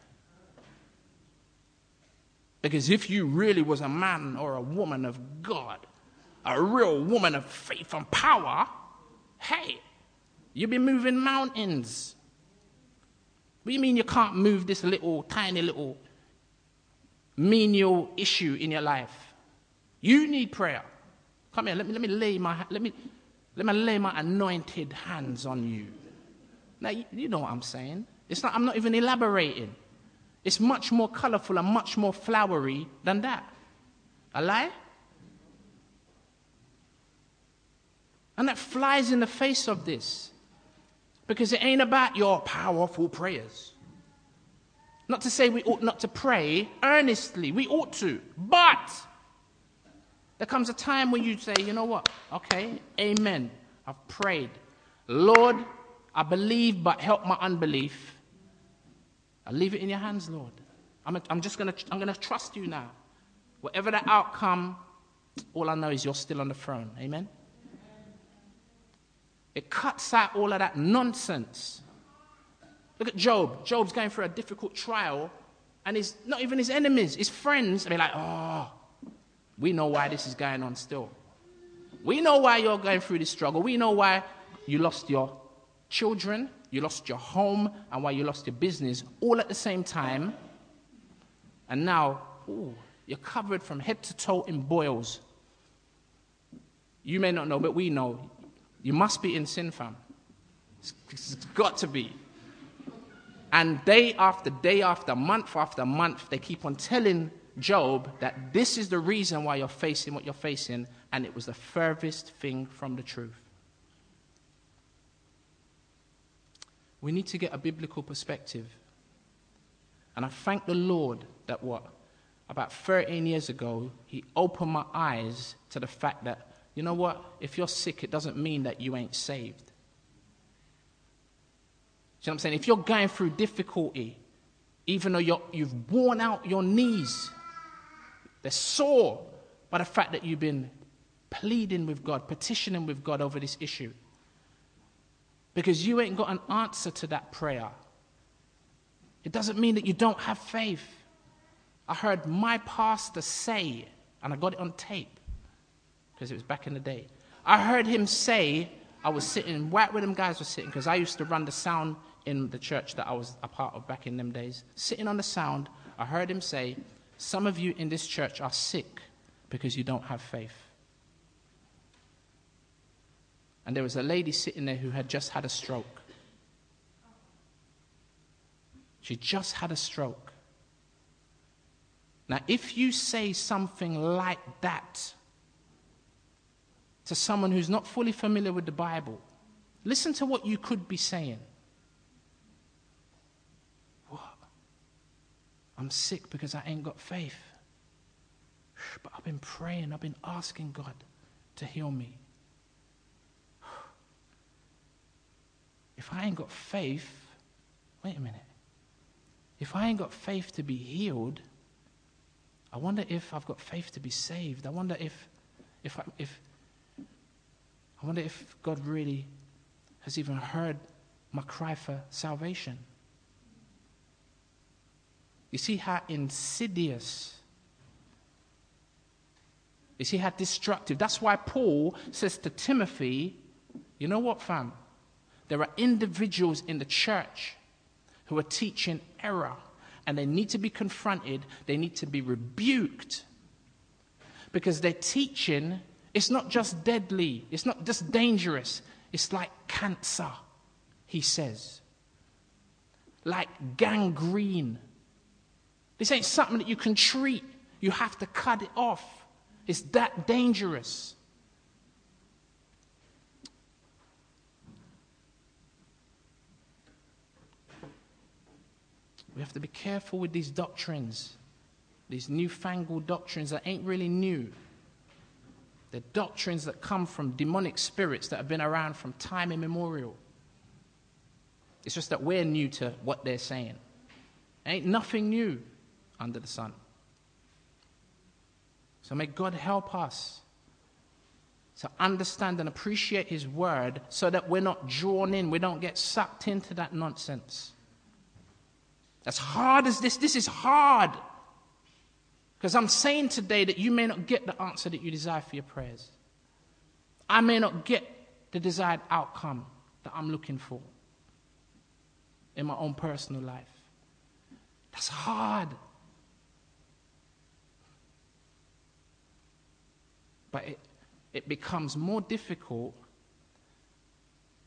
Because if you really was a man or a woman of God, a real woman of faith and power, Hey, you'd be moving mountains. What do you mean you can't move this little, tiny little menial issue in your life? You need prayer. Come here, let me, let me lay my let me let me lay my anointed hands on you. Now you, know what I'm saying. It's not I'm not even elaborating. It's much more colorful and much more flowery than that. A lie? And that flies in the face of this. Because it ain't about your powerful prayers. Not to say we ought not to pray earnestly, we ought to. But there comes a time when you say, you know what? Okay, amen. I've prayed. Lord, I believe, but help my unbelief. I leave it in your hands, Lord. I'm, a, I'm just going to I'm to trust you now. Whatever the outcome, all I know is you're still on the throne. Amen. It cuts out all of that nonsense. Look at Job. Job's going through a difficult trial, and his, not even his enemies, his friends, they're like, oh, we know why this is going on still. We know why you're going through this struggle. We know why you lost your children, you lost your home, and why you lost your business all at the same time. And now, ooh, you're covered from head to toe in boils. You may not know, but we know you must be in sin, fam. It's, it's got to be. And day after day after month after month, they keep on telling Job that this is the reason why you're facing what you're facing, and it was the furthest thing from the truth. We need to get a biblical perspective. And I thank the Lord that what? About 13 years ago, He opened my eyes to the fact that, you know what? If you're sick, it doesn't mean that you ain't saved. you know what I'm saying? If you're going through difficulty, even though you have worn out your knees, they're sore by the fact that you've been pleading with God, petitioning with God over this issue. Because you ain't got an answer to that prayer. It doesn't mean that you don't have faith. I heard my pastor say, and I got it on tape because it was back in the day. I heard him say, I was sitting right where them guys were sitting because I used to run the sound in the church that I was a part of back in them days. Sitting on the sound, I heard him say, Some of you in this church are sick because you don't have faith. And there was a lady sitting there who had just had a stroke. She just had a stroke. Now, if you say something like that to someone who's not fully familiar with the Bible, listen to what you could be saying. What? I'm sick because I ain't got faith. But I've been praying, I've been asking God to heal me. If I ain't got faith, wait a minute. If I ain't got faith to be healed, I wonder if I've got faith to be saved. I wonder if, if, I, if, I wonder if God really has even heard my cry for salvation. You see how insidious, you see how destructive. That's why Paul says to Timothy, you know what, fam? There are individuals in the church who are teaching error and they need to be confronted, they need to be rebuked because their teaching is not just deadly, it's not just dangerous, it's like cancer, he says. Like gangrene. This ain't something that you can treat, you have to cut it off. It's that dangerous. We have to be careful with these doctrines, these newfangled doctrines that ain't really new. They're doctrines that come from demonic spirits that have been around from time immemorial. It's just that we're new to what they're saying. Ain't nothing new under the sun. So may God help us to understand and appreciate His word so that we're not drawn in, we don't get sucked into that nonsense. As hard as this, this is hard. Because I'm saying today that you may not get the answer that you desire for your prayers. I may not get the desired outcome that I'm looking for in my own personal life. That's hard. But it, it becomes more difficult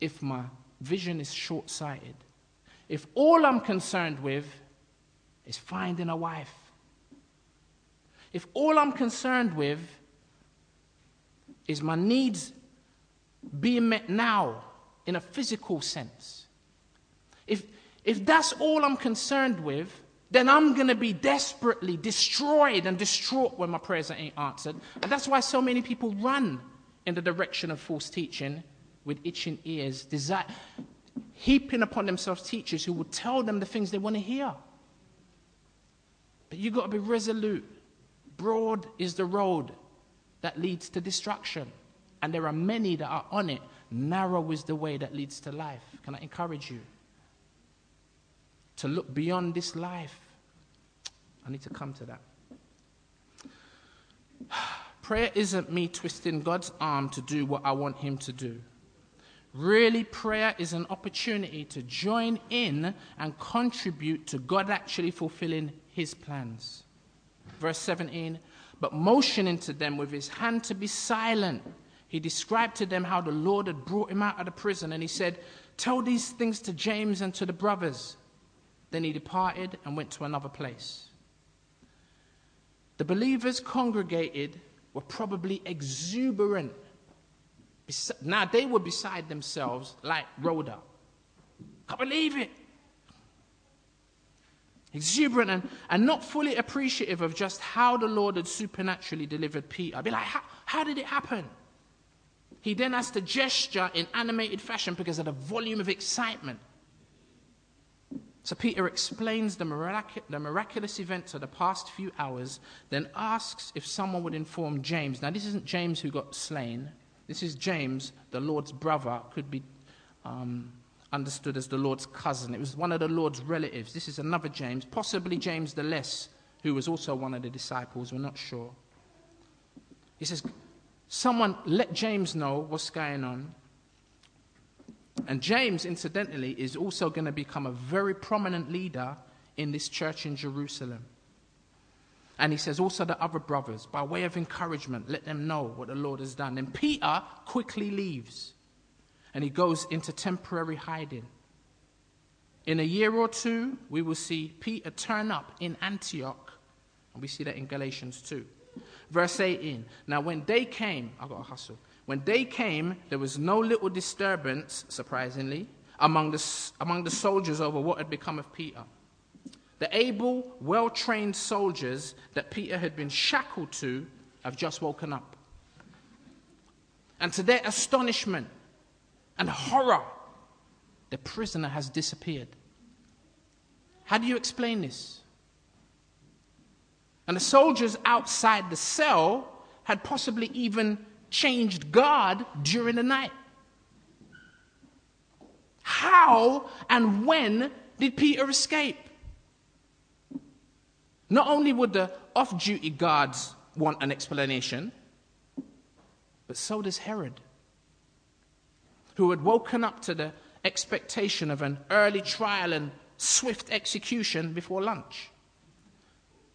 if my vision is short sighted if all I'm concerned with is finding a wife, if all I'm concerned with is my needs being met now in a physical sense, if, if that's all I'm concerned with, then I'm going to be desperately destroyed and distraught when my prayers ain't answered. And that's why so many people run in the direction of false teaching with itching ears, desire, heaping upon themselves teachers who will tell them the things they want to hear. But you've got to be resolute. Broad is the road that leads to destruction, and there are many that are on it. Narrow is the way that leads to life. Can I encourage you to look beyond this life? I need to come to that. Prayer isn't me twisting God's arm to do what I want Him to do. Really, prayer is an opportunity to join in and contribute to God actually fulfilling his plans. Verse 17, but motioning to them with his hand to be silent, he described to them how the Lord had brought him out of the prison, and he said, Tell these things to James and to the brothers. Then he departed and went to another place. The believers congregated were probably exuberant now they were beside themselves like Rhoda. Can't believe it. Exuberant and, and not fully appreciative of just how the Lord had supernaturally delivered Peter. I'd be like, how, did it happen? He then has to gesture in animated fashion because of the volume of excitement. So Peter explains the, mirac- the miraculous events of the past few hours, then asks if someone would inform James. Now, this isn't James who got slain. This is James, the Lord's brother, could be um, understood as the Lord's cousin. It was one of the Lord's relatives. This is another James, possibly James the Less, who was also one of the disciples. We're not sure. He says, Someone let James know what's going on. And James, incidentally, is also going to become a very prominent leader in this church in Jerusalem. And he says, also the other brothers, by way of encouragement, let them know what the Lord has done. And Peter quickly leaves and he goes into temporary hiding. In a year or two, we will see Peter turn up in Antioch. And we see that in Galatians 2. Verse 18. Now, when day came, I've got to hustle. When day came, there was no little disturbance, surprisingly, among the, among the soldiers over what had become of Peter. The able, well trained soldiers that Peter had been shackled to have just woken up. And to their astonishment and horror, the prisoner has disappeared. How do you explain this? And the soldiers outside the cell had possibly even changed guard during the night. How and when did Peter escape? Not only would the off duty guards want an explanation, but so does Herod, who had woken up to the expectation of an early trial and swift execution before lunch.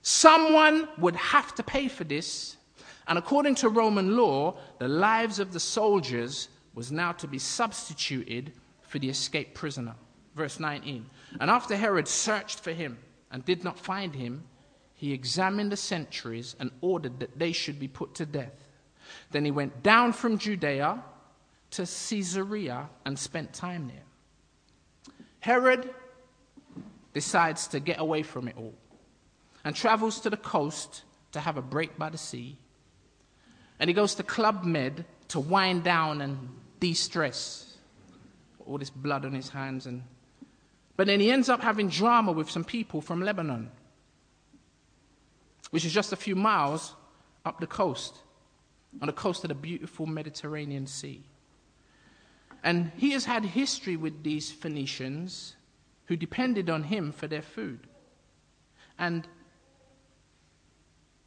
Someone would have to pay for this, and according to Roman law, the lives of the soldiers was now to be substituted for the escaped prisoner. Verse 19. And after Herod searched for him and did not find him, he examined the sentries and ordered that they should be put to death. Then he went down from Judea to Caesarea and spent time there. Herod decides to get away from it all and travels to the coast to have a break by the sea. And he goes to Club Med to wind down and de stress. All this blood on his hands. And... But then he ends up having drama with some people from Lebanon, which is just a few miles up the coast, on the coast of the beautiful Mediterranean Sea. And he has had history with these Phoenicians who depended on him for their food. And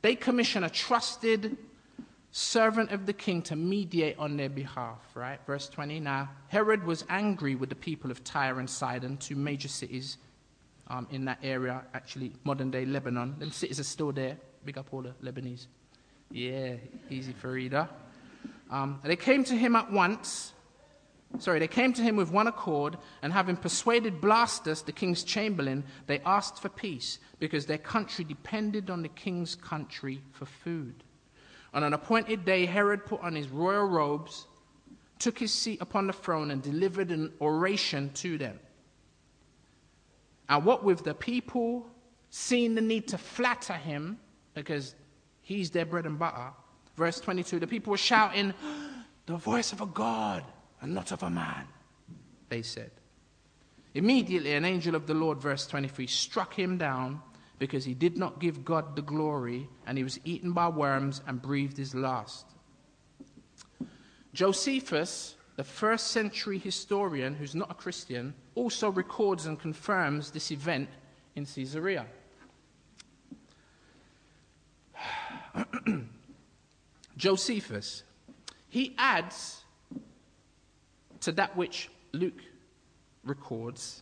they commission a trusted servant of the king to mediate on their behalf, right? Verse 20. Now, Herod was angry with the people of Tyre and Sidon, two major cities um, in that area, actually, modern day Lebanon. Them cities are still there. Big up all the Lebanese. Yeah, easy for reader. Um, they came to him at once sorry, they came to him with one accord, and having persuaded Blastus, the king's chamberlain, they asked for peace, because their country depended on the king's country for food. On an appointed day, Herod put on his royal robes, took his seat upon the throne, and delivered an oration to them. And what with the people seeing the need to flatter him, because he's their bread and butter, verse 22, the people were shouting, The voice of a God and not of a man, they said. Immediately, an angel of the Lord, verse 23, struck him down because he did not give God the glory, and he was eaten by worms and breathed his last. Josephus, the first century historian who's not a Christian, also records and confirms this event in Caesarea. Josephus, he adds to that which Luke records.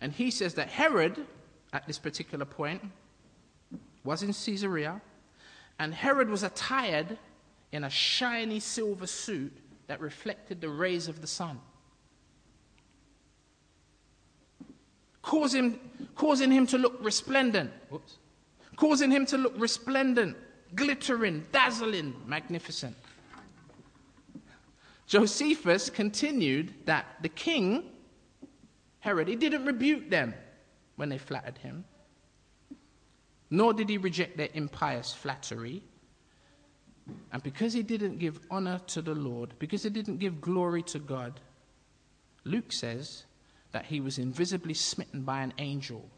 And he says that Herod, at this particular point, was in Caesarea, and Herod was attired in a shiny silver suit that reflected the rays of the sun. Causing, causing him to look resplendent. Whoops. Causing him to look resplendent, glittering, dazzling, magnificent. Josephus continued that the king Herod, he didn't rebuke them when they flattered him, nor did he reject their impious flattery. And because he didn't give honor to the Lord, because he didn't give glory to God, Luke says that he was invisibly smitten by an angel.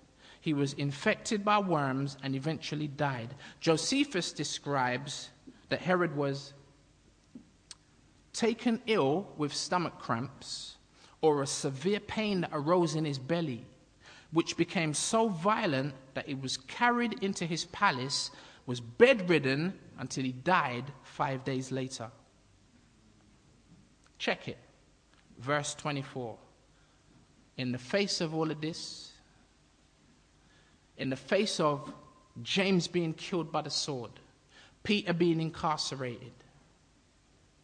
He was infected by worms and eventually died. Josephus describes that Herod was taken ill with stomach cramps or a severe pain that arose in his belly, which became so violent that he was carried into his palace, was bedridden until he died five days later. Check it. Verse 24. In the face of all of this, in the face of James being killed by the sword, Peter being incarcerated,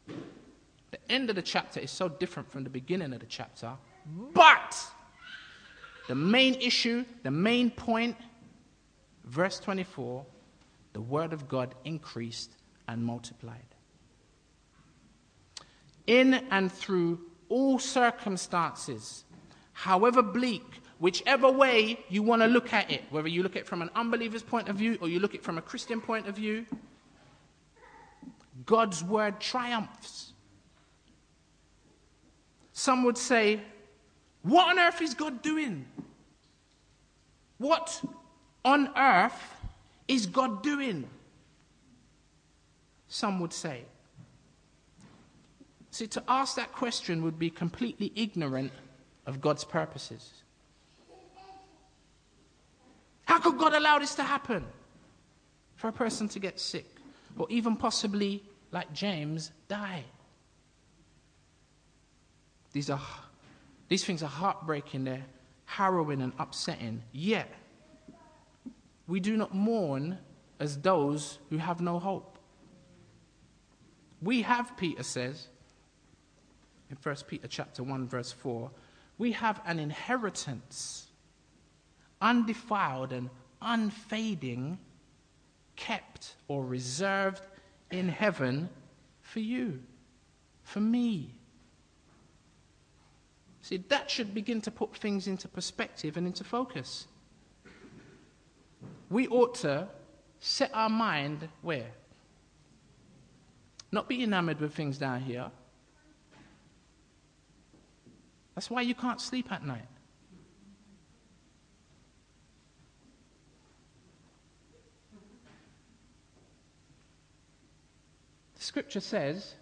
the end of the chapter is so different from the beginning of the chapter. But the main issue, the main point, verse 24 the word of God increased and multiplied. In and through all circumstances, however bleak, whichever way you want to look at it, whether you look at it from an unbeliever's point of view or you look at it from a Christian point of view, God's word triumphs. Some would say, What on earth is God doing? What on earth is God doing? Some would say. See, to ask that question would be completely ignorant of God's purposes. How could God allow this to happen? For a person to get sick, or even possibly, like James, die. These, are, these things are heartbreaking, they're harrowing and upsetting. Yet, we do not mourn as those who have no hope. We have, Peter says, in 1 Peter chapter 1, verse 4, we have an inheritance, undefiled and unfading, kept or reserved in heaven for you, for me, See, that should begin to put things into perspective and into focus. We ought to set our mind where? Not be enamored with things down here. That's why you can't sleep at night. The scripture says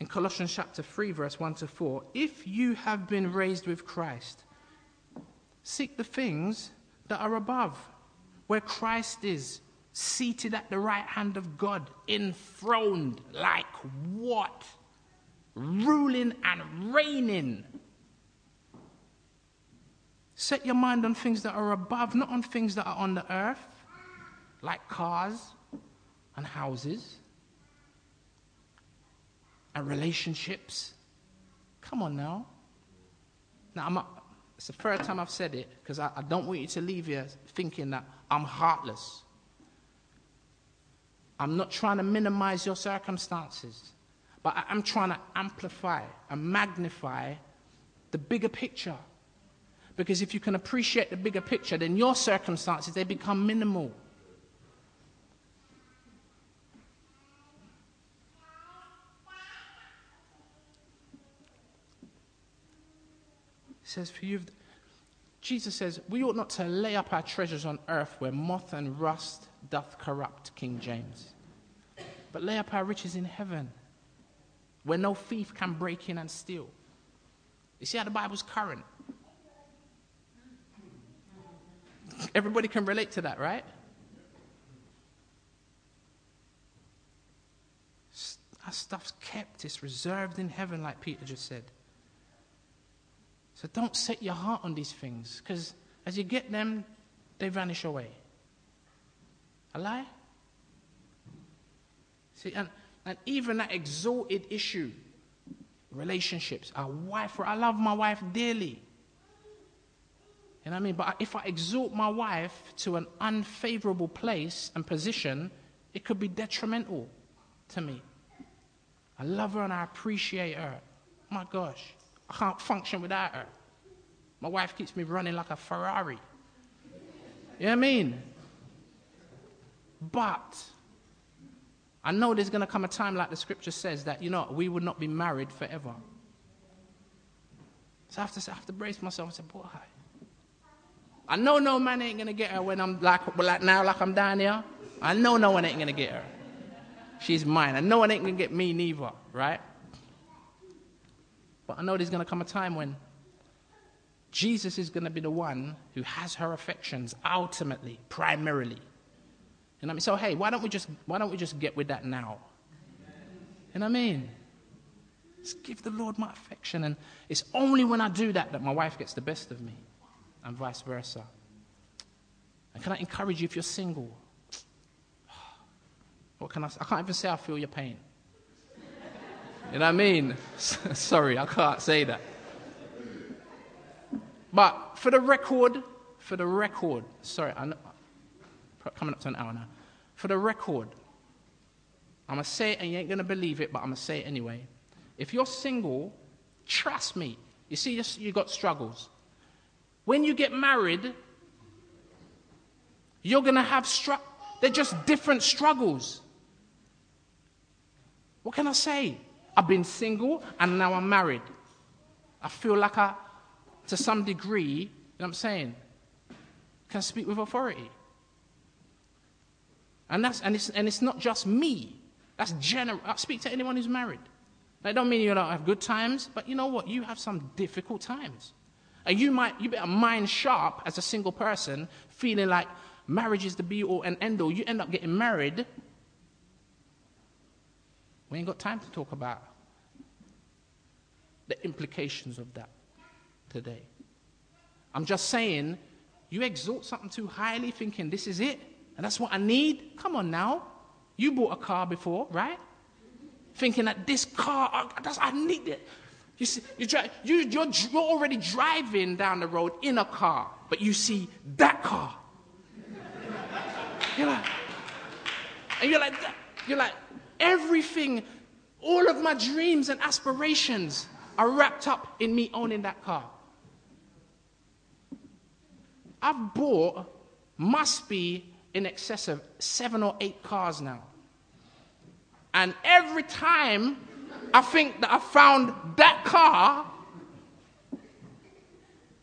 in Colossians chapter 3, verse 1 to 4 if you have been raised with Christ, seek the things that are above, where Christ is, seated at the right hand of God, enthroned like what? Ruling and reigning. Set your mind on things that are above, not on things that are on the earth, like cars and houses and relationships. Come on now. Now, I'm it's the third time I've said it because I, I don't want you to leave here thinking that I'm heartless. I'm not trying to minimize your circumstances, but I'm trying to amplify and magnify the bigger picture. Because if you can appreciate the bigger picture, then your circumstances they become minimal. Says, For you, Jesus says, we ought not to lay up our treasures on earth where moth and rust doth corrupt, King James, but lay up our riches in heaven where no thief can break in and steal. You see how the Bible's current? Everybody can relate to that, right? Our stuff's kept, it's reserved in heaven, like Peter just said. So don't set your heart on these things, because as you get them, they vanish away. A lie? See, and, and even that exalted issue, relationships, a wife, I love my wife dearly. You know what I mean? But if I exalt my wife to an unfavorable place and position, it could be detrimental to me. I love her and I appreciate her. My gosh. I can't function without her. My wife keeps me running like a Ferrari. You know what I mean? But I know there's going to come a time, like the scripture says, that, you know, we would not be married forever. So I have to, I have to brace myself and say, boy, I know no man ain't going to get her when I'm like, like now, like I'm down here. I know no one ain't going to get her. She's mine. I know one ain't going to get me neither, right? But I know there's going to come a time when Jesus is going to be the one who has her affections ultimately, primarily. What I mean? So hey, why don't we just why don't we just get with that now? You know what I mean? Just give the Lord my affection, and it's only when I do that that my wife gets the best of me, and vice versa. And can I encourage you if you're single? What can I say? I can't even say I feel your pain. You know what I mean? Sorry, I can't say that. But for the record, for the record, sorry, I'm coming up to an hour now. For the record, I'm going to say it and you ain't going to believe it, but I'm going to say it anyway. If you're single, trust me. You see, you've got struggles. When you get married, you're going to have struggles. They're just different struggles. What can I say? I've been single and now I'm married. I feel like I, to some degree, you know what I'm saying, can speak with authority. And, that's, and, it's, and it's not just me. That's general. I speak to anyone who's married. I don't mean you don't have good times, but you know what? You have some difficult times. And you might, you better mind sharp as a single person, feeling like marriage is the be all and end all. You end up getting married. We ain't got time to talk about the implications of that today. I'm just saying, you exalt something too highly, thinking this is it, and that's what I need. Come on now. You bought a car before, right? Thinking that this car, I, need it. You see, you drive, you, you're, you're already driving down the road in a car, but you see that car. You're like, and you're like, you're like, everything, all of my dreams and aspirations are wrapped up in me owning that car. I've bought, must be in excess of seven or eight cars now. And every time I think that I found that car,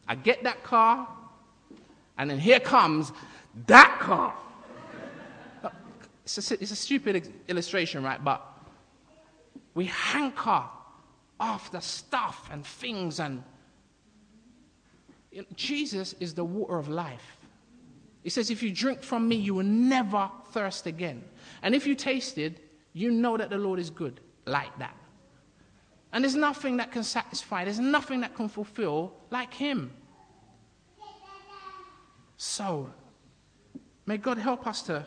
I get that car, and then here comes that car. It's a, it's a stupid illustration, right? But we hanker after stuff and things, and you know, Jesus is the water of life. He says, If you drink from me, you will never thirst again. And if you tasted, you know that the Lord is good, like that. And there's nothing that can satisfy, there's nothing that can fulfill like Him. So, may God help us to,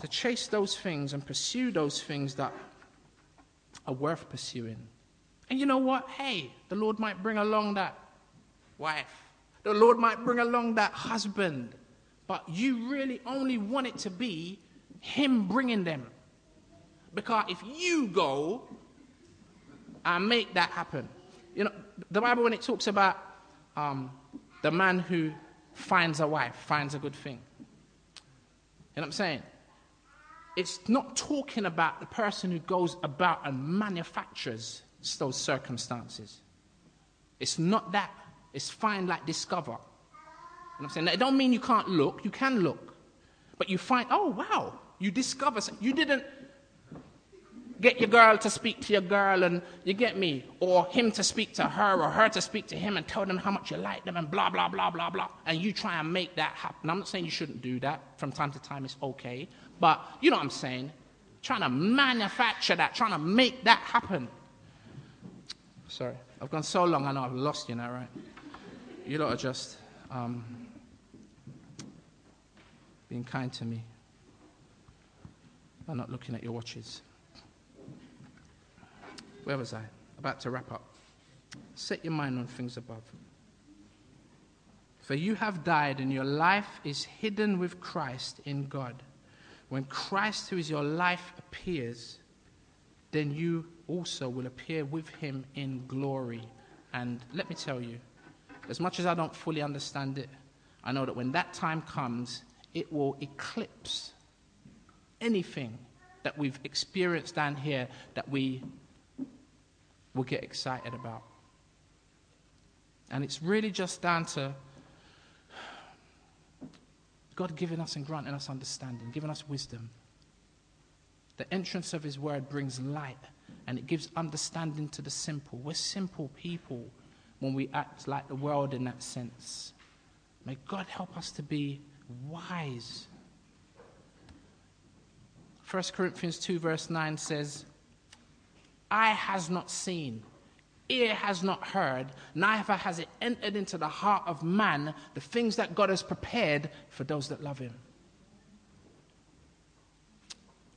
to chase those things and pursue those things that are worth pursuing. And you know what? Hey, the Lord might bring along that wife. The Lord might bring along that husband. But you really only want it to be Him bringing them. Because if you go and make that happen, you know, the Bible, when it talks about um, the man who finds a wife, finds a good thing, you know what I'm saying? It's not talking about the person who goes about and manufactures those circumstances. It's not that. It's find like discover. I'm saying? It don't mean you can't look. You can look. But you find, oh, wow, you discover. You didn't get your girl to speak to your girl and you get me, or him to speak to her, or her to speak to him and tell them how much you like them and blah, blah, blah, blah, blah. And you try and make that happen. I'm not saying you shouldn't do that. From time to time, it's okay. But you know what I'm saying? Trying to manufacture that, trying to make that happen. Sorry, I've gone so long, I know I've lost you now, right? You lot are just um, being kind to me by not looking at your watches. Where was I? About to wrap up. Set your mind on things above. For you have died, and your life is hidden with Christ in God. When Christ, who is your life, appears, then you also will appear with him in glory. And let me tell you, as much as I don't fully understand it, I know that when that time comes, it will eclipse anything that we've experienced down here that we will get excited about. And it's really just down to God giving us and granting us understanding, giving us wisdom. The entrance of His word brings light and it gives understanding to the simple. We're simple people when we act like the world in that sense. May God help us to be wise. 1 Corinthians 2, verse 9 says, Eye has not seen, ear has not heard, neither has it entered into the heart of man the things that God has prepared for those that love him.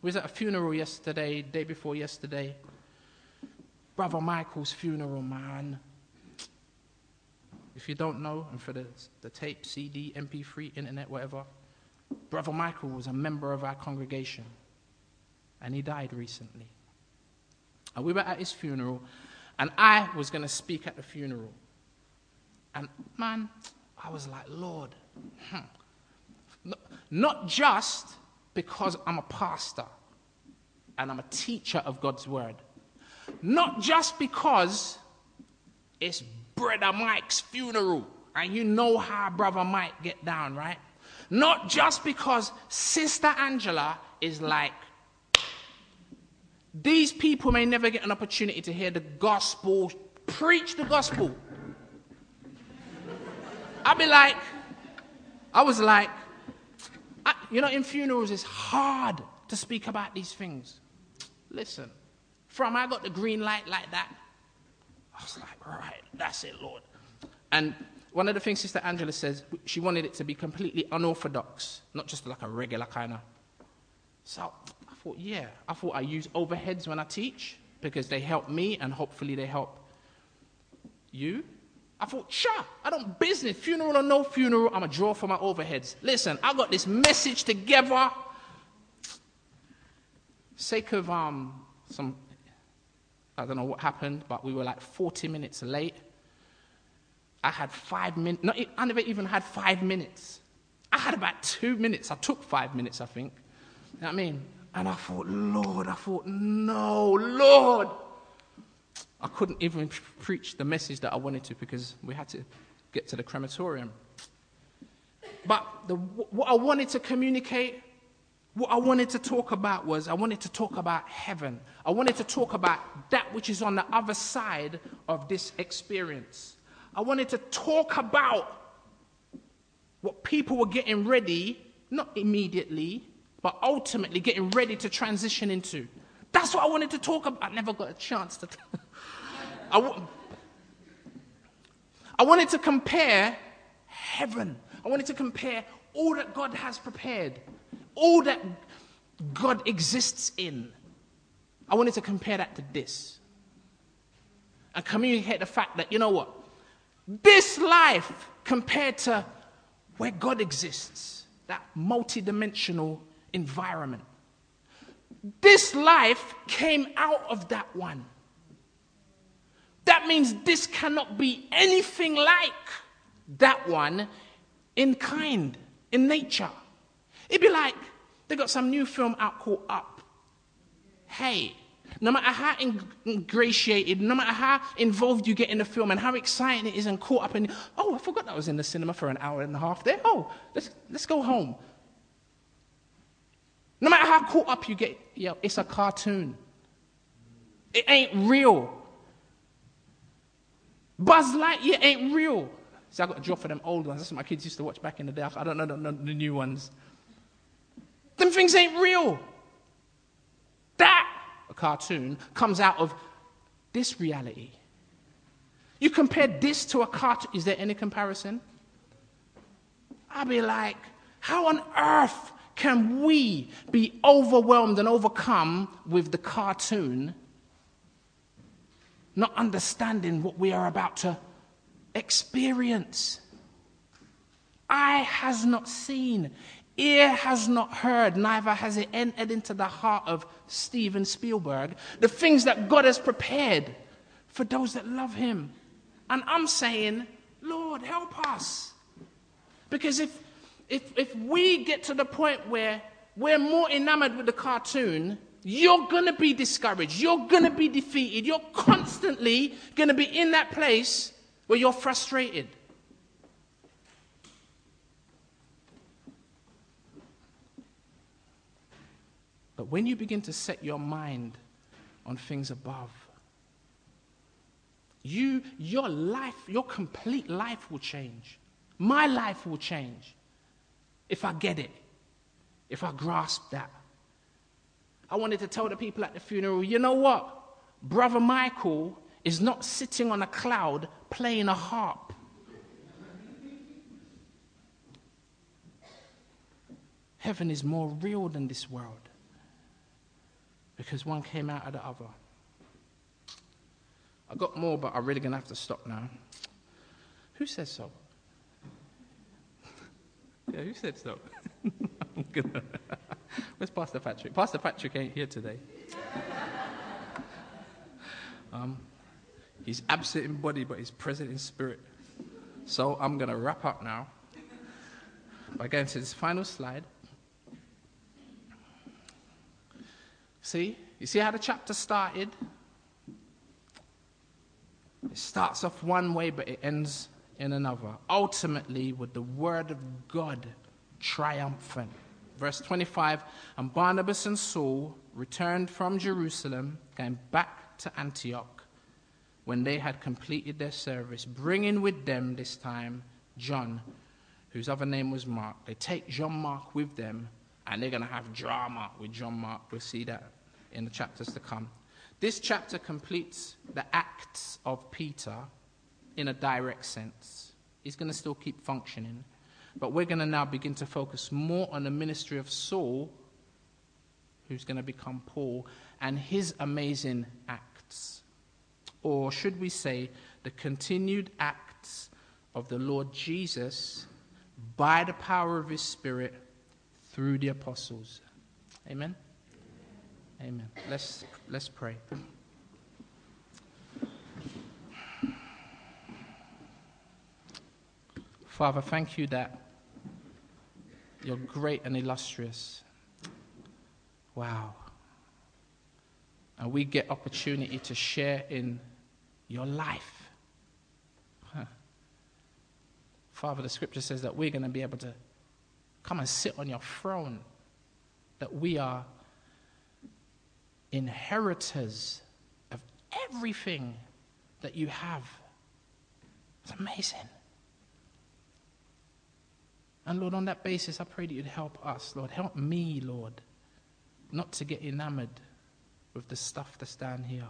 We was at a funeral yesterday, day before yesterday. Brother Michael's funeral, man. If you don't know, and for the, the tape, CD, MP3, internet, whatever, Brother Michael was a member of our congregation, and he died recently. And we were at his funeral, and I was going to speak at the funeral. And man, I was like, Lord, hmm. not just because I'm a pastor and I'm a teacher of God's word, not just because it's Brother Mike's funeral and you know how Brother Mike get down, right? Not just because Sister Angela is like these people may never get an opportunity to hear the gospel, preach the gospel. I'd be like, I was like, I, you know, in funerals, it's hard to speak about these things. Listen, from I got the green light like that, I was like, right, that's it, Lord. And one of the things Sister Angela says, she wanted it to be completely unorthodox, not just like a regular kind of. So thought, yeah. I thought I use overheads when I teach because they help me and hopefully they help you. I thought, sure, I don't business, funeral or no funeral, I'm a draw for my overheads. Listen, I got this message together. Sake of um, some, I don't know what happened, but we were like 40 minutes late. I had five minutes, I never even had five minutes. I had about two minutes. I took five minutes, I think. You know what I mean? And I thought, Lord, I thought, no, Lord. I couldn't even preach the message that I wanted to because we had to get to the crematorium. But the, what I wanted to communicate, what I wanted to talk about was I wanted to talk about heaven. I wanted to talk about that which is on the other side of this experience. I wanted to talk about what people were getting ready, not immediately, but ultimately getting ready to transition into. That's what I wanted to talk about. I never got a chance to. I wanted to compare heaven. I wanted to compare all that God has prepared, all that God exists in. I wanted to compare that to this and communicate the fact that, you know what? This life compared to where God exists, that multidimensional environment. This life came out of that one. That means this cannot be anything like that one in kind, in nature. It'd be like they got some new film out called Up. Hey, no matter how ingratiated, no matter how involved you get in the film and how exciting it is and caught up in, oh, I forgot that was in the cinema for an hour and a half there. Oh, let's, let's go home. No matter how caught up you get, yo, it's a cartoon. It ain't real. Buzz Lightyear ain't real. See, I got a job for them old ones. That's what my kids used to watch back in the day. I don't know the, the new ones. Them things ain't real. That, a cartoon, comes out of this reality. You compare this to a cartoon. Is there any comparison? I'd be like, how on earth can we be overwhelmed and overcome with the cartoon, not understanding what we are about to experience? Eye has not seen, ear has not heard, neither has it entered into the heart of Steven Spielberg the things that God has prepared for those that love Him. And I'm saying, Lord, help us. Because if, if, if we get to the point where we're more enamored with the cartoon, you're going to be discouraged. You're going to be defeated. You're constantly going to be in that place where you're frustrated. But when you begin to set your mind on things above, you, your life, your complete life will change. My life will change if I get it, if I grasp that. I wanted to tell the people at the funeral, you know what? Brother Michael is not sitting on a cloud playing a harp. Heaven is more real than this world because one came out of the other. I got more, but I'm really going to have to stop now. Who says so? Yeah, who said so? Where's Pastor Patrick? Pastor Patrick ain't here today. Um, he's absent in body, but he's present in spirit. So I'm going to wrap up now by going to this final slide. See? You see how the chapter started? It starts off one way, but it ends in another. Ultimately, with the word of God triumphant. Verse 25 And Barnabas and Saul returned from Jerusalem, going back to Antioch when they had completed their service, bringing with them this time John, whose other name was Mark. They take John Mark with them, and they're going to have drama with John Mark. We'll see that in the chapters to come. This chapter completes the acts of Peter in a direct sense. He's going to still keep functioning. But we're going to now begin to focus more on the ministry of Saul, who's going to become Paul, and his amazing acts. Or should we say, the continued acts of the Lord Jesus by the power of his Spirit through the apostles. Amen. Amen. Let's, let's pray. Father, thank you that you're great and illustrious. Wow. And we get opportunity to share in your life. Huh. Father, the scripture says that we're going to be able to come and sit on your throne, that we are inheritors of everything that you have. It's amazing. And Lord, on that basis, I pray that you'd help us, Lord. Help me, Lord, not to get enamored with the stuff that's down here.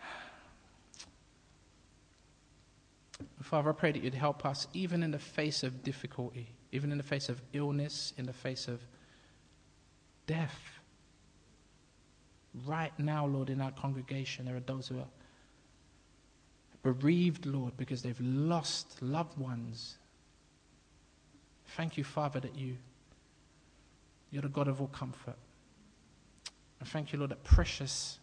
Father, I pray that you'd help us even in the face of difficulty, even in the face of illness, in the face of death. Right now, Lord, in our congregation, there are those who are bereaved, Lord, because they've lost loved ones. Thank you, Father, that you, you're the God of all comfort. And thank you, Lord, that precious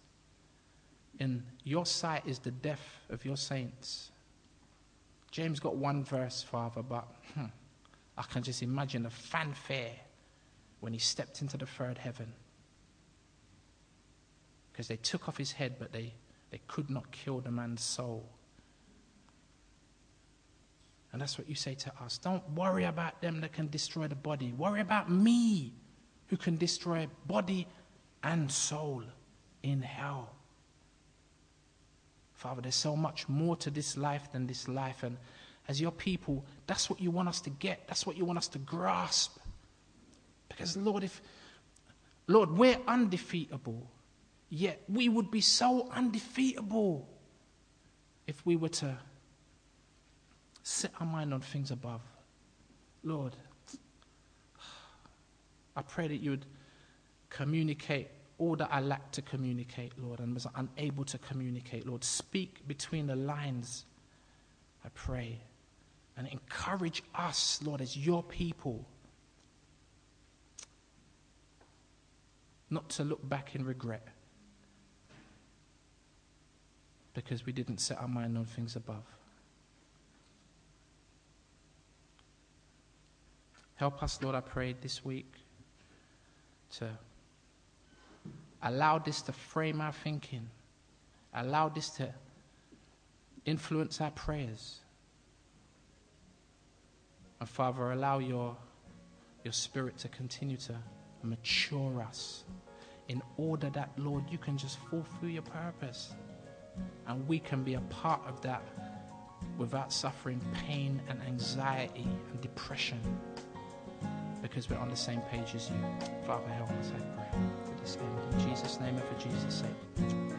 in your sight is the death of your saints. James got one verse, Father, but hmm, I can just imagine the fanfare when he stepped into the third heaven because they took off his head, but they, they could not kill the man's soul. And that's what you say to us. Don't worry about them that can destroy the body. Worry about me who can destroy body and soul in hell. Father, there's so much more to this life than this life. And as your people, that's what you want us to get. That's what you want us to grasp. Because, Lord, if, Lord, we're undefeatable. Yet we would be so undefeatable if we were to set our mind on things above. Lord, I pray that you would communicate all that I lack to communicate, Lord, and was unable to communicate. Lord, speak between the lines, I pray, and encourage us, Lord, as your people, not to look back in regret because we didn't set our mind on things above. Help us, Lord, I pray this week to allow this to frame our thinking, allow this to influence our prayers. And Father, allow your, your spirit to continue to mature us in order that, Lord, you can just fulfill your purpose. And we can be a part of that without suffering pain and anxiety and depression because we're on the same page as you. Father, help us, I pray. For this end. In Jesus' name and for Jesus' sake.